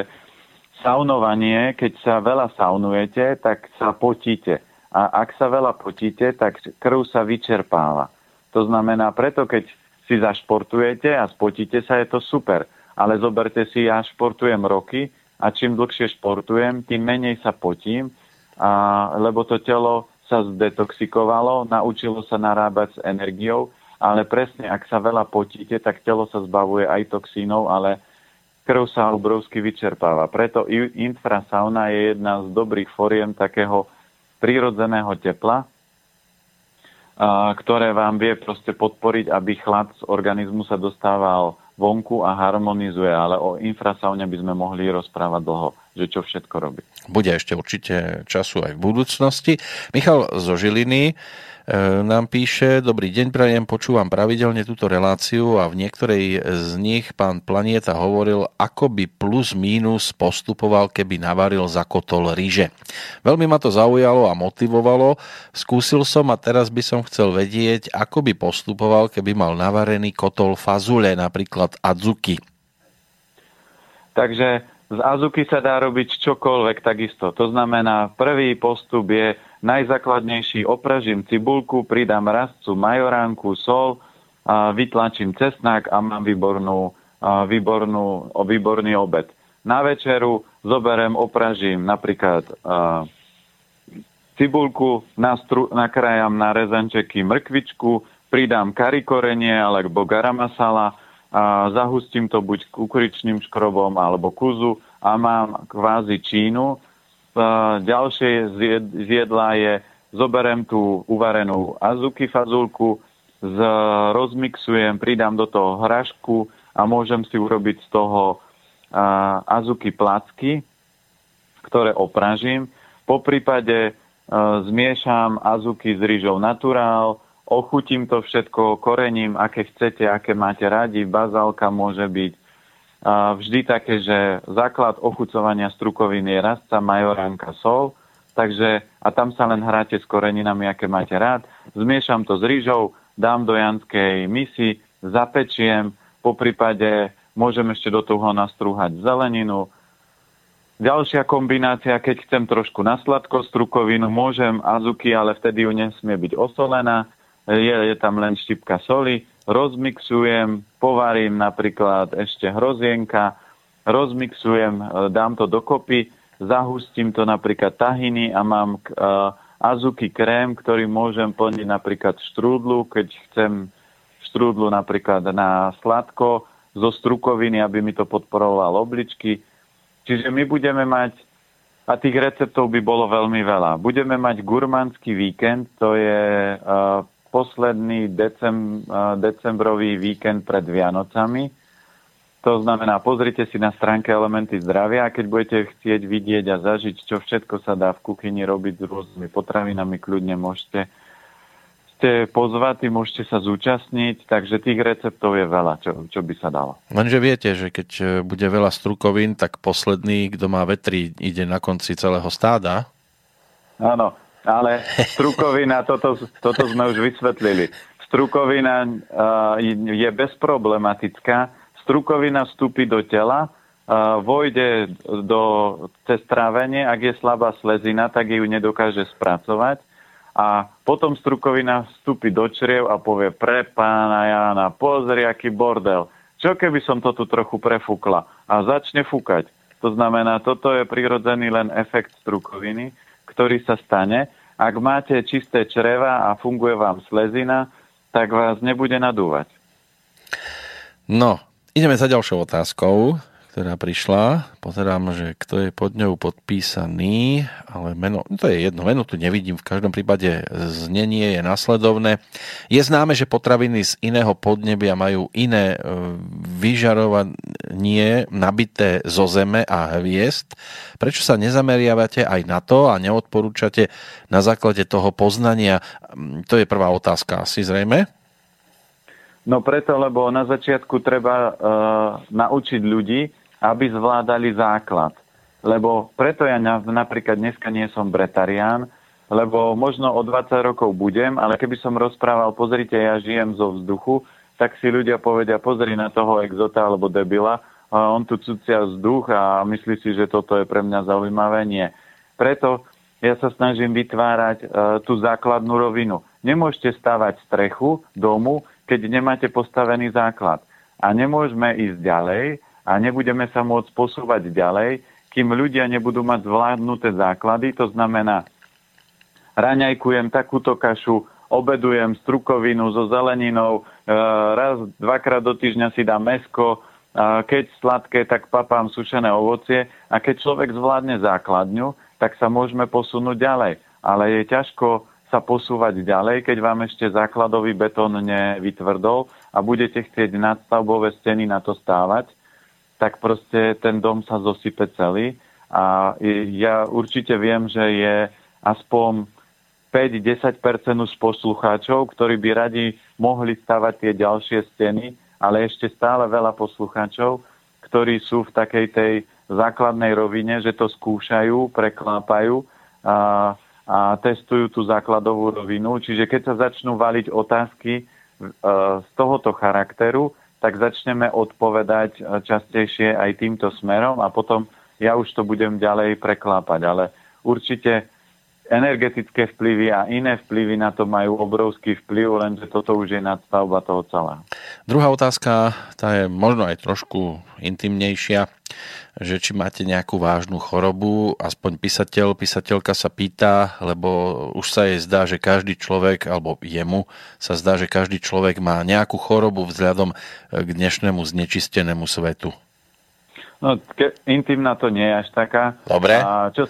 saunovanie, keď sa veľa saunujete, tak sa potíte a ak sa veľa potíte, tak krv sa vyčerpáva. To znamená, preto keď si zašportujete a spotíte sa, je to super. Ale zoberte si, ja športujem roky a čím dlhšie športujem, tým menej sa potím, a, lebo to telo sa zdetoxikovalo, naučilo sa narábať s energiou, ale presne, ak sa veľa potíte, tak telo sa zbavuje aj toxínov, ale krv sa obrovsky vyčerpáva. Preto infrasauna je jedna z dobrých foriem takého prírodzeného tepla, ktoré vám vie proste podporiť, aby chlad z organizmu sa dostával vonku a harmonizuje, ale o infrasaune by sme mohli rozprávať dlho, že čo všetko robí. Bude ešte určite času aj v budúcnosti. Michal zo Žiliny E, nám píše, dobrý deň, prajem, počúvam pravidelne túto reláciu a v niektorej z nich pán Planieta hovoril, ako by plus mínus postupoval, keby navaril za kotol ríže. Veľmi ma to zaujalo a motivovalo, skúsil som a teraz by som chcel vedieť, ako by postupoval, keby mal navarený kotol fazule, napríklad adzuki. Takže z azuky sa dá robiť čokoľvek takisto. To znamená, prvý postup je najzákladnejší, opražím cibulku, pridám rastcu, majoránku, sol, a vytlačím cesnak a mám výbornú, a výbornú, výborný obed. Na večeru zoberem, opražím napríklad a, cibulku, nastru, nakrájam na rezančeky mrkvičku, pridám karikorenie alebo garam masala, a zahustím to buď kukuričným škrobom alebo kuzu a mám kvázi čínu. Ďalšie z jedla je, zoberem tú uvarenú azuki fazulku, z, rozmixujem, pridám do toho hrašku a môžem si urobiť z toho azuki placky, ktoré opražím. Po prípade zmiešam azuki s rýžou naturál, ochutím to všetko korením, aké chcete, aké máte radi. Bazálka môže byť vždy také, že základ ochucovania strukovín je rastca, majoránka, sol. Takže, a tam sa len hráte s koreninami, aké máte rád. Zmiešam to s rýžou, dám do janskej misy, zapečiem, po prípade môžem ešte do toho nastrúhať zeleninu. Ďalšia kombinácia, keď chcem trošku na sladko strukovinu, môžem azuki, ale vtedy ju nesmie byť osolená je, je tam len štipka soli, rozmixujem, povarím napríklad ešte hrozienka, rozmixujem, e, dám to dokopy, zahustím to napríklad tahiny a mám uh, azuki krém, ktorý môžem plniť napríklad štrúdlu, keď chcem štrúdlu napríklad na sladko zo strukoviny, aby mi to podporovalo obličky. Čiže my budeme mať, a tých receptov by bolo veľmi veľa, budeme mať gurmanský víkend, to je uh, posledný decem, decembrový víkend pred Vianocami. To znamená, pozrite si na stránke Elementy zdravia a keď budete chcieť vidieť a zažiť, čo všetko sa dá v kuchyni robiť s rôznymi potravinami, kľudne môžete ste pozvatí, môžete sa zúčastniť, takže tých receptov je veľa, čo, čo by sa dalo. Lenže viete, že keď e, bude veľa strukovín, tak posledný, kto má vetri, ide na konci celého stáda. Áno, ale strukovina, toto, toto sme už vysvetlili. Strukovina uh, je bezproblematická. Strukovina vstúpi do tela, uh, vojde do, cez trávenie, ak je slabá slezina, tak ju nedokáže spracovať. A potom strukovina vstúpi do čriev a povie pre pána Jana, pozri, aký bordel. Čo keby som to tu trochu prefúkla? A začne fúkať. To znamená, toto je prirodzený len efekt strukoviny, ktorý sa stane. Ak máte čisté čreva a funguje vám slezina, tak vás nebude nadúvať. No, ideme za ďalšou otázkou ktorá prišla. Pozerám, že kto je pod ňou podpísaný, ale meno, no to je jedno, meno tu nevidím, v každom prípade znenie je nasledovné. Je známe, že potraviny z iného podnebia majú iné e, vyžarovanie nabité zo zeme a hviezd. Prečo sa nezameriavate aj na to a neodporúčate na základe toho poznania? To je prvá otázka asi zrejme. No preto, lebo na začiatku treba uh, naučiť ľudí, aby zvládali základ. Lebo preto ja napríklad dneska nie som bretarián, lebo možno o 20 rokov budem, ale keby som rozprával, pozrite, ja žijem zo vzduchu, tak si ľudia povedia, pozri na toho exota alebo debila, on tu cucia vzduch a myslí si, že toto je pre mňa zaujímavé. Nie. Preto ja sa snažím vytvárať uh, tú základnú rovinu. Nemôžete stavať strechu domu, keď nemáte postavený základ. A nemôžeme ísť ďalej, a nebudeme sa môcť posúvať ďalej, kým ľudia nebudú mať zvládnuté základy, to znamená, raňajkujem takúto kašu, obedujem strukovinu so zeleninou, e, raz, dvakrát do týždňa si dám mesko, keď sladké, tak papám sušené ovocie a keď človek zvládne základňu, tak sa môžeme posunúť ďalej. Ale je ťažko sa posúvať ďalej, keď vám ešte základový betón nevytvrdol a budete chcieť nadstavbové steny na to stávať, tak proste ten dom sa zosype celý. A ja určite viem, že je aspoň 5-10% už poslucháčov, ktorí by radi mohli stavať tie ďalšie steny, ale ešte stále veľa poslucháčov, ktorí sú v takej tej základnej rovine, že to skúšajú, preklápajú a, a testujú tú základovú rovinu. Čiže keď sa začnú valiť otázky e, z tohoto charakteru, tak začneme odpovedať e, častejšie aj týmto smerom a potom ja už to budem ďalej preklápať. Ale určite energetické vplyvy a iné vplyvy na to majú obrovský vplyv, lenže toto už je nadstavba toho celého. Druhá otázka, tá je možno aj trošku intimnejšia, že či máte nejakú vážnu chorobu, aspoň písateľ, písateľka sa pýta, lebo už sa jej zdá, že každý človek, alebo jemu sa zdá, že každý človek má nejakú chorobu vzhľadom k dnešnému znečistenému svetu. No, ke, intimná to nie je až taká. Dobre. A čo,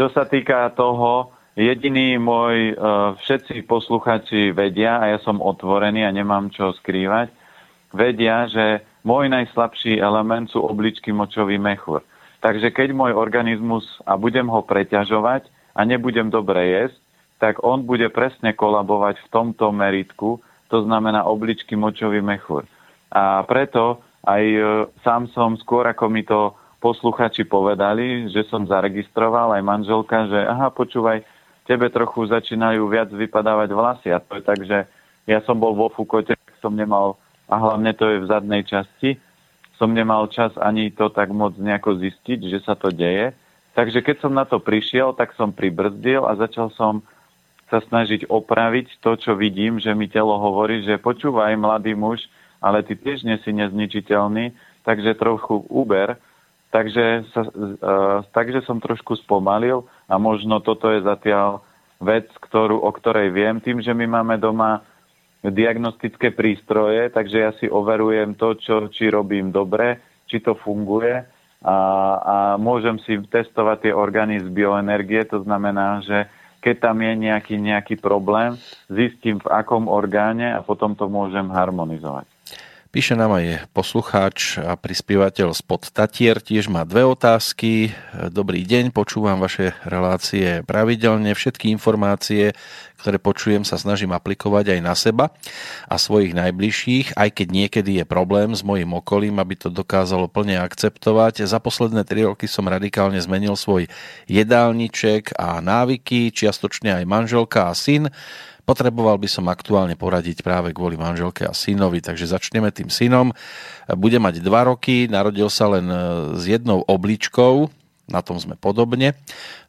čo sa týka toho, jediný môj, e, všetci posluchači vedia, a ja som otvorený a nemám čo skrývať, vedia, že môj najslabší element sú obličky močový mechúr. Takže keď môj organizmus a budem ho preťažovať a nebudem dobre jesť, tak on bude presne kolabovať v tomto meritku, to znamená obličky močový mechúr. A preto aj e, sám som skôr, ako mi to posluchači povedali, že som zaregistroval aj manželka, že aha, počúvaj, tebe trochu začínajú viac vypadávať vlasy. A to je tak, že ja som bol vo Fukote, som nemal, a hlavne to je v zadnej časti, som nemal čas ani to tak moc nejako zistiť, že sa to deje. Takže keď som na to prišiel, tak som pribrzdil a začal som sa snažiť opraviť to, čo vidím, že mi telo hovorí, že počúvaj, mladý muž, ale ty tiež nie si nezničiteľný, takže trochu uber Takže, sa, uh, takže som trošku spomalil a možno toto je zatiaľ vec, ktorú, o ktorej viem, tým, že my máme doma diagnostické prístroje, takže ja si overujem to, čo, či robím dobre, či to funguje a, a môžem si testovať tie orgány z bioenergie, to znamená, že keď tam je nejaký, nejaký problém, zistím v akom orgáne a potom to môžem harmonizovať. Píše nám aj poslucháč a prispievateľ spod Tatier, tiež má dve otázky. Dobrý deň, počúvam vaše relácie pravidelne. Všetky informácie, ktoré počujem, sa snažím aplikovať aj na seba a svojich najbližších, aj keď niekedy je problém s mojim okolím, aby to dokázalo plne akceptovať. Za posledné tri roky som radikálne zmenil svoj jedálniček a návyky, čiastočne aj manželka a syn Potreboval by som aktuálne poradiť práve kvôli manželke a synovi, takže začneme tým synom. Bude mať dva roky, narodil sa len e, s jednou obličkou, na tom sme podobne.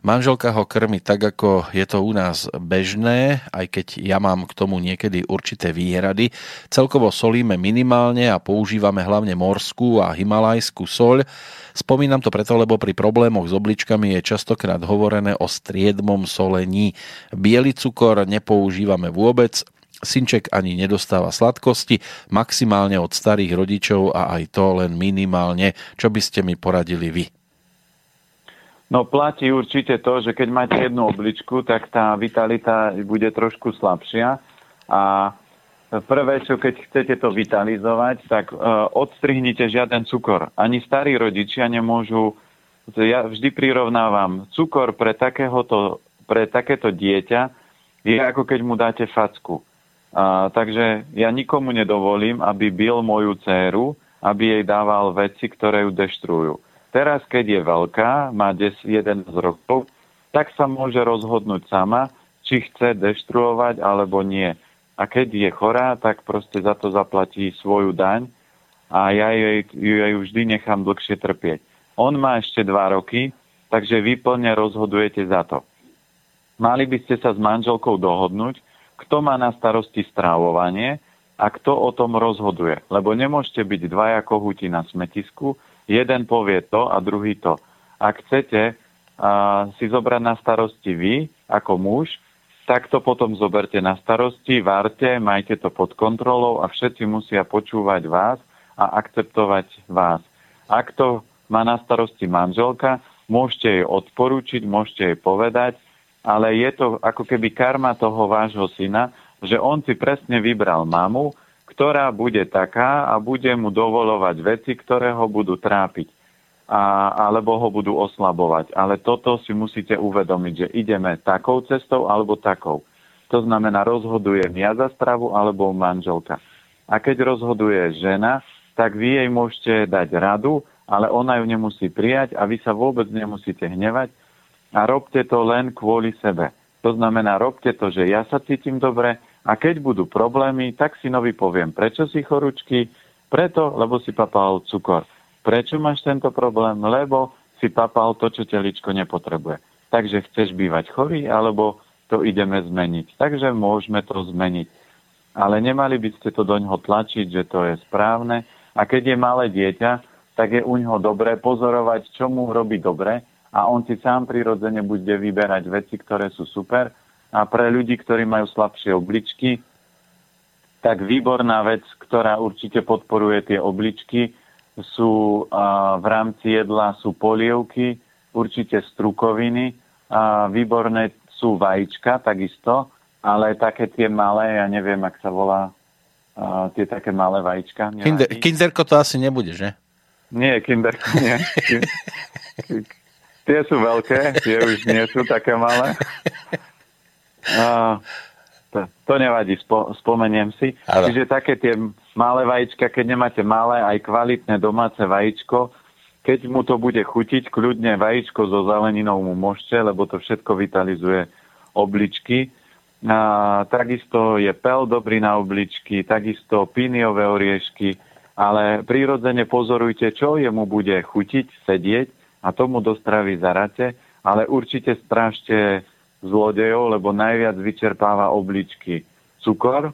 Manželka ho krmi tak, ako je to u nás bežné, aj keď ja mám k tomu niekedy určité výhrady. Celkovo solíme minimálne a používame hlavne morskú a himalajskú soľ. Spomínam to preto, lebo pri problémoch s obličkami je častokrát hovorené o striedmom solení. Bielý cukor nepoužívame vôbec, Synček ani nedostáva sladkosti, maximálne od starých rodičov a aj to len minimálne. Čo by ste mi poradili vy? No platí určite to, že keď máte jednu obličku, tak tá vitalita bude trošku slabšia a prvé, čo keď chcete to vitalizovať, tak uh, odstrihnite žiaden cukor. Ani starí rodičia nemôžu, ja vždy prirovnávam, cukor pre, takéhoto, pre takéto dieťa je ako keď mu dáte facku. A, takže ja nikomu nedovolím, aby bil moju dceru, aby jej dával veci, ktoré ju deštrujú. Teraz, keď je veľká, má 10, 11 rokov, tak sa môže rozhodnúť sama, či chce deštruovať alebo nie. A keď je chorá, tak proste za to zaplatí svoju daň a ja jej, jej vždy nechám dlhšie trpieť. On má ešte 2 roky, takže vy plne rozhodujete za to. Mali by ste sa s manželkou dohodnúť, kto má na starosti strávovanie a kto o tom rozhoduje. Lebo nemôžete byť dvaja kohúti na smetisku, Jeden povie to a druhý to. Ak chcete uh, si zobrať na starosti vy, ako muž, tak to potom zoberte na starosti, várte, majte to pod kontrolou a všetci musia počúvať vás a akceptovať vás. Ak to má na starosti manželka, môžete jej odporúčiť, môžete jej povedať, ale je to ako keby karma toho vášho syna, že on si presne vybral mamu, ktorá bude taká a bude mu dovolovať veci, ktoré ho budú trápiť a, alebo ho budú oslabovať. Ale toto si musíte uvedomiť, že ideme takou cestou alebo takou. To znamená, rozhodujem ja za stravu alebo manželka. A keď rozhoduje žena, tak vy jej môžete dať radu, ale ona ju nemusí prijať a vy sa vôbec nemusíte hnevať a robte to len kvôli sebe. To znamená, robte to, že ja sa cítim dobre, a keď budú problémy, tak synovi poviem, prečo si chorúčky? Preto, lebo si papal cukor. Prečo máš tento problém? Lebo si papal to, čo teličko nepotrebuje. Takže chceš bývať chorý, alebo to ideme zmeniť. Takže môžeme to zmeniť. Ale nemali by ste to do ňoho tlačiť, že to je správne. A keď je malé dieťa, tak je u ňoho dobré pozorovať, čo mu robí dobre a on si sám prirodzene bude vyberať veci, ktoré sú super a pre ľudí, ktorí majú slabšie obličky, tak výborná vec, ktorá určite podporuje tie obličky, sú v rámci jedla sú polievky, určite strukoviny, a výborné sú vajíčka takisto, ale také tie malé, ja neviem, ak sa volá, tie také malé vajíčka. Kinder, kinderko to asi nebude, že? Nie, kinderko nie. tie sú veľké, tie už nie sú také malé. Uh, to, to nevadí, spo, spomeniem si. Ale. Čiže také tie malé vajíčka, keď nemáte malé, aj kvalitné domáce vajíčko, keď mu to bude chutiť, kľudne vajíčko so zeleninou mu môžete, lebo to všetko vitalizuje obličky. A, takisto je pel dobrý na obličky, takisto píniové oriešky, ale prirodzene pozorujte, čo jemu bude chutiť, sedieť a tomu do stravy zarate, ale určite strážte zlodejov, lebo najviac vyčerpáva obličky cukor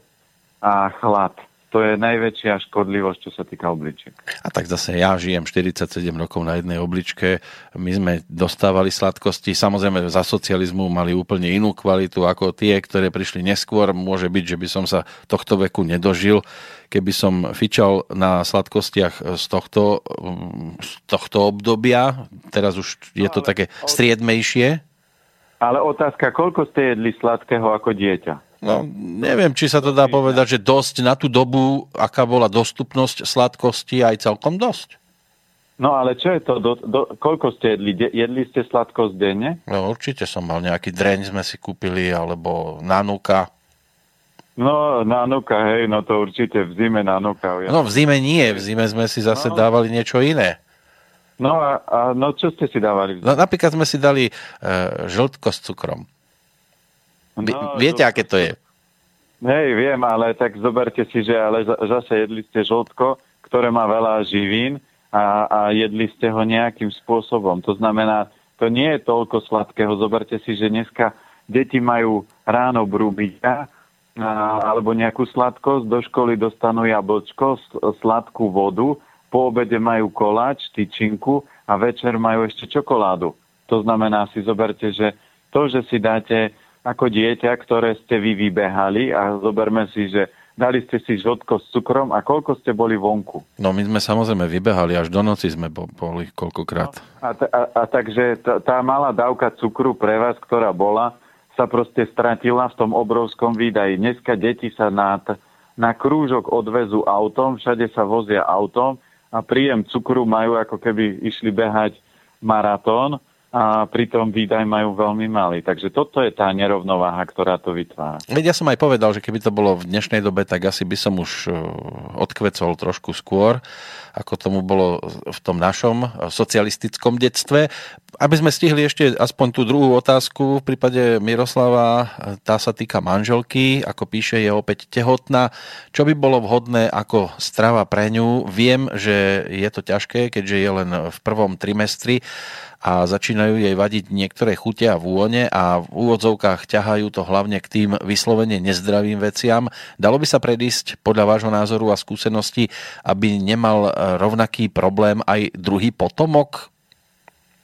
a chlad. To je najväčšia škodlivosť, čo sa týka obličiek. A tak zase ja žijem 47 rokov na jednej obličke. My sme dostávali sladkosti. Samozrejme za socializmu mali úplne inú kvalitu ako tie, ktoré prišli neskôr. Môže byť, že by som sa tohto veku nedožil, keby som fičal na sladkostiach z tohto, z tohto obdobia. Teraz už je to no, také striedmejšie. Ale otázka, koľko ste jedli sladkého ako dieťa? No, neviem, či sa to dá povedať, že dosť na tú dobu, aká bola dostupnosť sladkosti, aj celkom dosť. No ale čo je to? Do, do, koľko ste jedli? De, jedli ste sladkosť denne? No určite som mal nejaký dreň sme si kúpili, alebo nanúka. No, nanúka, hej, no to určite v zime nanúka. Ja. No v zime nie, v zime sme si zase no. dávali niečo iné. No a, a no čo ste si dávali? No, napríklad sme si dali uh, žltko s cukrom. No, Viete, aké to je? Hej, viem, ale tak zoberte si, že ale zase jedli ste žltko, ktoré má veľa živín a, a jedli ste ho nejakým spôsobom. To znamená, to nie je toľko sladkého. Zoberte si, že dneska deti majú ráno brúbika alebo nejakú sladkosť, do školy dostanú jablčko, sladkú vodu, po obede majú koláč, tyčinku a večer majú ešte čokoládu. To znamená, si zoberte, že to, že si dáte ako dieťa, ktoré ste vy vybehali a zoberme si, že dali ste si žltko s cukrom a koľko ste boli vonku? No my sme samozrejme vybehali, až do noci sme boli koľkokrát. No, a, a, a takže tá, tá malá dávka cukru pre vás, ktorá bola, sa proste stratila v tom obrovskom výdaji. Dneska deti sa na, na krúžok odvezú autom, všade sa vozia autom a príjem cukru majú ako keby išli behať maratón a pritom výdaj majú veľmi malý. Takže toto je tá nerovnováha, ktorá to vytvára. Veď ja som aj povedal, že keby to bolo v dnešnej dobe, tak asi by som už e, odkvecol trošku skôr, ako tomu bolo v tom našom socialistickom detstve. Aby sme stihli ešte aspoň tú druhú otázku, v prípade Miroslava, tá sa týka manželky, ako píše, je opäť tehotná. Čo by bolo vhodné ako strava pre ňu? Viem, že je to ťažké, keďže je len v prvom trimestri, a začínajú jej vadiť niektoré chute a vône a v úvodzovkách ťahajú to hlavne k tým vyslovene nezdravým veciam. Dalo by sa predísť podľa vášho názoru a skúsenosti, aby nemal rovnaký problém aj druhý potomok?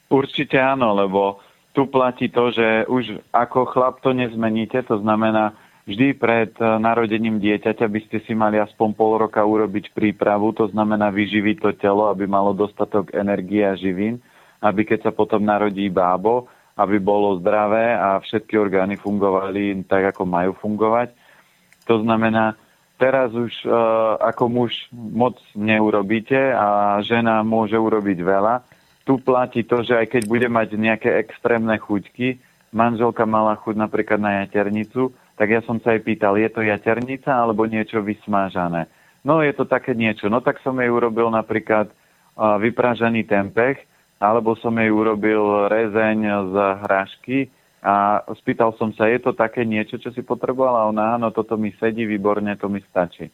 Určite áno, lebo tu platí to, že už ako chlap to nezmeníte, to znamená, vždy pred e, narodením dieťaťa by ste si mali aspoň pol roka urobiť prípravu, to znamená vyživiť to telo, aby malo dostatok energie a živín aby keď sa potom narodí bábo, aby bolo zdravé a všetky orgány fungovali tak, ako majú fungovať. To znamená, teraz už e, ako muž moc neurobíte a žena môže urobiť veľa. Tu platí to, že aj keď bude mať nejaké extrémne chuťky, manželka mala chuť napríklad na jaternicu, tak ja som sa jej pýtal, je to jaternica alebo niečo vysmážané. No je to také niečo. No tak som jej urobil napríklad uh, vypražený tempeh, alebo som jej urobil rezeň z hrášky a spýtal som sa, je to také niečo, čo si potrebovala? Ona, áno, toto mi sedí výborne, to mi stačí.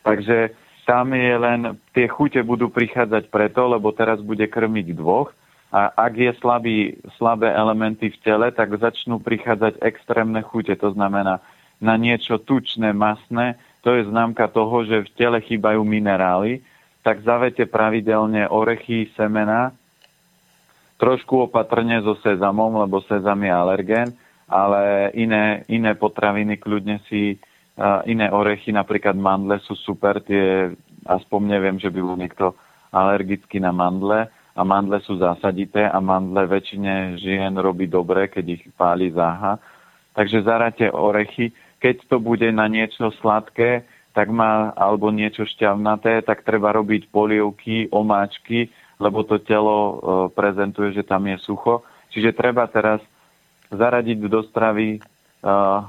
Takže tam je len, tie chute budú prichádzať preto, lebo teraz bude krmiť dvoch a ak je slabý, slabé elementy v tele, tak začnú prichádzať extrémne chute. To znamená na niečo tučné, masné. To je známka toho, že v tele chýbajú minerály. Tak zavete pravidelne orechy, semena, trošku opatrne so sezamom, lebo sezam je alergén, ale iné, iné potraviny, kľudne si iné orechy, napríklad mandle sú super, tie aspoň neviem, že by bol niekto alergický na mandle a mandle sú zásadité a mandle väčšine žien robí dobre, keď ich páli záha. Takže zaráte orechy. Keď to bude na niečo sladké, tak má, alebo niečo šťavnaté, tak treba robiť polievky, omáčky, lebo to telo e, prezentuje, že tam je sucho. Čiže treba teraz zaradiť do stravy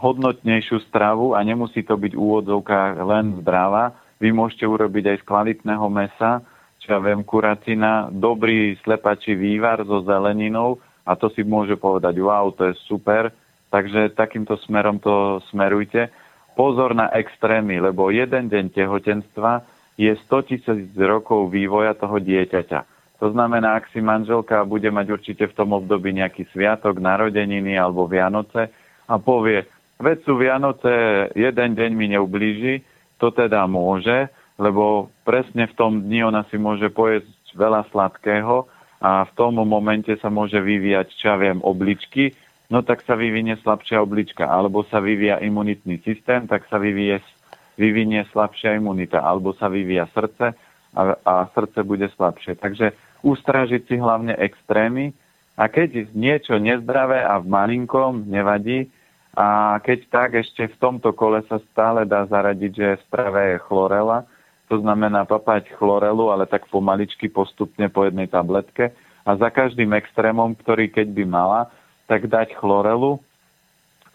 hodnotnejšiu stravu a nemusí to byť úvodzovka len zdravá. Vy môžete urobiť aj z kvalitného mesa, čo ja viem, kuracina, dobrý slepačí vývar so zeleninou a to si môže povedať, wow, to je super. Takže takýmto smerom to smerujte. Pozor na extrémy, lebo jeden deň tehotenstva je 100 tisíc rokov vývoja toho dieťaťa. To znamená, ak si manželka bude mať určite v tom období nejaký sviatok, narodeniny alebo Vianoce a povie, veď sú Vianoce, jeden deň mi neublíži, to teda môže, lebo presne v tom dni ona si môže pojesť veľa sladkého a v tom momente sa môže vyvíjať, čo ja viem, obličky, no tak sa vyvinie slabšia oblička, alebo sa vyvíja imunitný systém, tak sa vyvíje, vyvinie slabšia imunita, alebo sa vyvíja srdce a, a srdce bude slabšie. Takže ustražiť si hlavne extrémy a keď niečo nezdravé a v malinkom nevadí, a keď tak, ešte v tomto kole sa stále dá zaradiť, že v strave je chlorela, to znamená papať chlorelu, ale tak pomaličky postupne po jednej tabletke a za každým extrémom, ktorý keď by mala, tak dať chlorelu,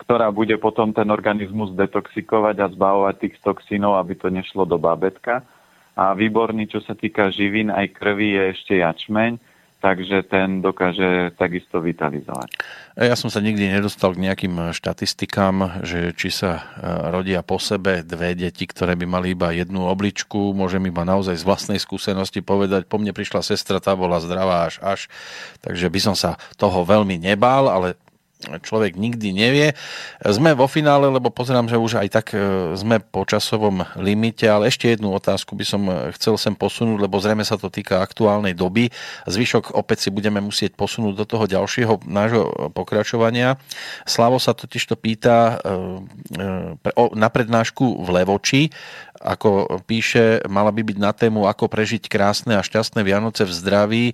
ktorá bude potom ten organizmus detoxikovať a zbavovať tých toxínov, aby to nešlo do bábetka a výborný, čo sa týka živín aj krvi, je ešte jačmeň. Takže ten dokáže takisto vitalizovať. Ja som sa nikdy nedostal k nejakým štatistikám, že či sa rodia po sebe dve deti, ktoré by mali iba jednu obličku. Môžem iba naozaj z vlastnej skúsenosti povedať, po mne prišla sestra, tá bola zdravá až až, takže by som sa toho veľmi nebál, ale človek nikdy nevie. Sme vo finále, lebo pozerám, že už aj tak e, sme po časovom limite, ale ešte jednu otázku by som e, chcel sem posunúť, lebo zrejme sa to týka aktuálnej doby. Zvyšok opäť si budeme musieť posunúť do toho ďalšieho nášho pokračovania. Slavo sa totiž to pýta e, na prednášku v Levoči, ako píše, mala by byť na tému, ako prežiť krásne a šťastné Vianoce v zdraví,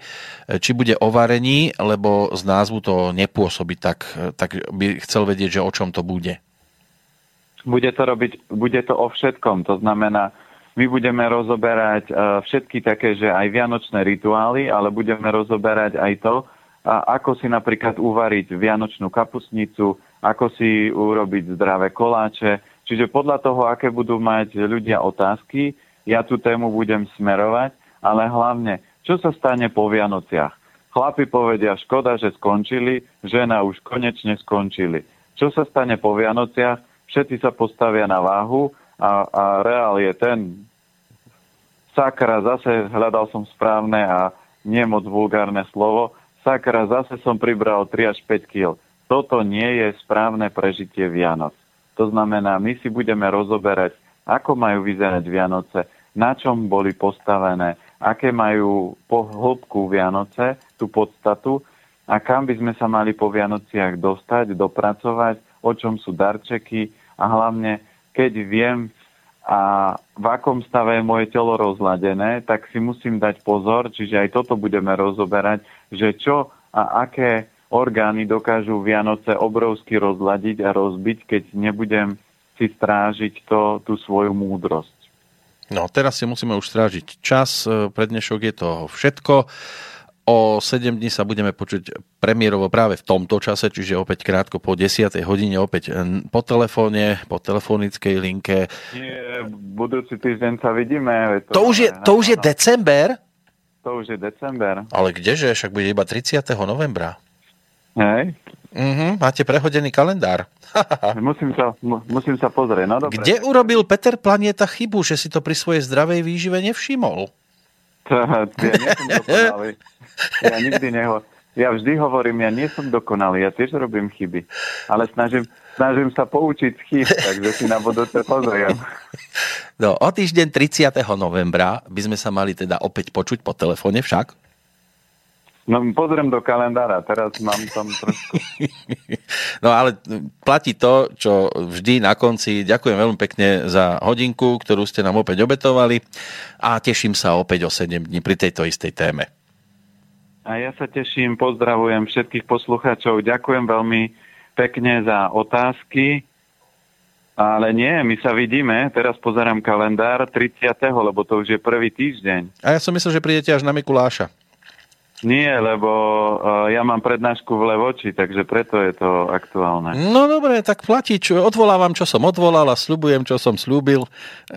či bude o varení, lebo z názvu to nepôsobí tak, tak by chcel vedieť, že o čom to bude. Bude to robiť, bude to o všetkom, to znamená, my budeme rozoberať e, všetky také, že aj vianočné rituály, ale budeme rozoberať aj to, ako si napríklad uvariť vianočnú kapusnicu, ako si urobiť zdravé koláče, Čiže podľa toho, aké budú mať ľudia otázky, ja tú tému budem smerovať, ale hlavne, čo sa stane po Vianociach. Chlapi povedia, škoda, že skončili, žena už konečne skončili. Čo sa stane po Vianociach? Všetci sa postavia na váhu a, a reál je ten, sakra, zase hľadal som správne a nie moc vulgárne slovo, sakra, zase som pribral 3 až 5 kg. Toto nie je správne prežitie Vianoc. To znamená, my si budeme rozoberať, ako majú vyzerať Vianoce, na čom boli postavené, aké majú po hĺbku Vianoce, tú podstatu a kam by sme sa mali po Vianociach dostať, dopracovať, o čom sú darčeky a hlavne, keď viem, a v akom stave je moje telo rozladené, tak si musím dať pozor, čiže aj toto budeme rozoberať, že čo a aké orgány dokážu Vianoce obrovsky rozladiť a rozbiť, keď nebudem si strážiť to, tú svoju múdrosť. No, teraz si musíme už strážiť čas. Pre dnešok je to všetko. O 7 dní sa budeme počuť premiérovo práve v tomto čase, čiže opäť krátko po 10. hodine, opäť po telefóne, po telefonickej linke. Nie, budúci týždeň sa vidíme. To, to, už je, to už je december? To už je december. Ale kdeže? Však bude iba 30. novembra. Hej. Mm-hmm, máte prehodený kalendár. musím, sa, musím sa pozrieť. No, dobre. Kde urobil Peter Planieta chybu, že si to pri svojej zdravej výžive nevšimol? ja nie som dokonalý. Ja nikdy neho... Ja vždy hovorím, ja nie som dokonalý, ja tiež robím chyby. Ale snažím, snažím sa poučiť chyb, takže si na budúce pozriem. No, o týždeň 30. novembra by sme sa mali teda opäť počuť po telefóne však. No pozriem do kalendára, teraz mám tam trošku. no ale platí to, čo vždy na konci. Ďakujem veľmi pekne za hodinku, ktorú ste nám opäť obetovali a teším sa opäť o 7 dní pri tejto istej téme. A ja sa teším, pozdravujem všetkých poslucháčov, ďakujem veľmi pekne za otázky. Ale nie, my sa vidíme, teraz pozerám kalendár 30. lebo to už je prvý týždeň. A ja som myslel, že prídete až na Mikuláša. Nie, lebo uh, ja mám prednášku v Levoči, takže preto je to aktuálne. No dobre, tak platí, čo, odvolávam, čo som odvolal a sľubujem, čo som slúbil.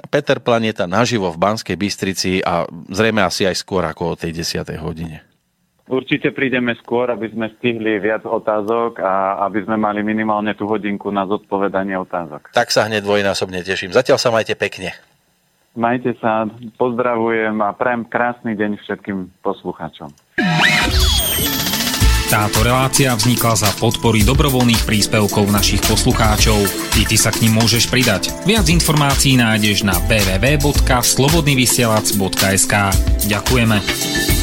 Peter Planeta naživo v Banskej Bystrici a zrejme asi aj skôr ako o tej 10. hodine. Určite prídeme skôr, aby sme stihli viac otázok a aby sme mali minimálne tú hodinku na zodpovedanie otázok. Tak sa hneď dvojnásobne teším. Zatiaľ sa majte pekne. Majte sa, pozdravujem a prajem krásny deň všetkým poslucháčom. Táto relácia vznikla za podpory dobrovoľných príspevkov našich poslucháčov. I ty sa k ním môžeš pridať. Viac informácií nájdeš na www.slobodnyvysielac.sk Ďakujeme.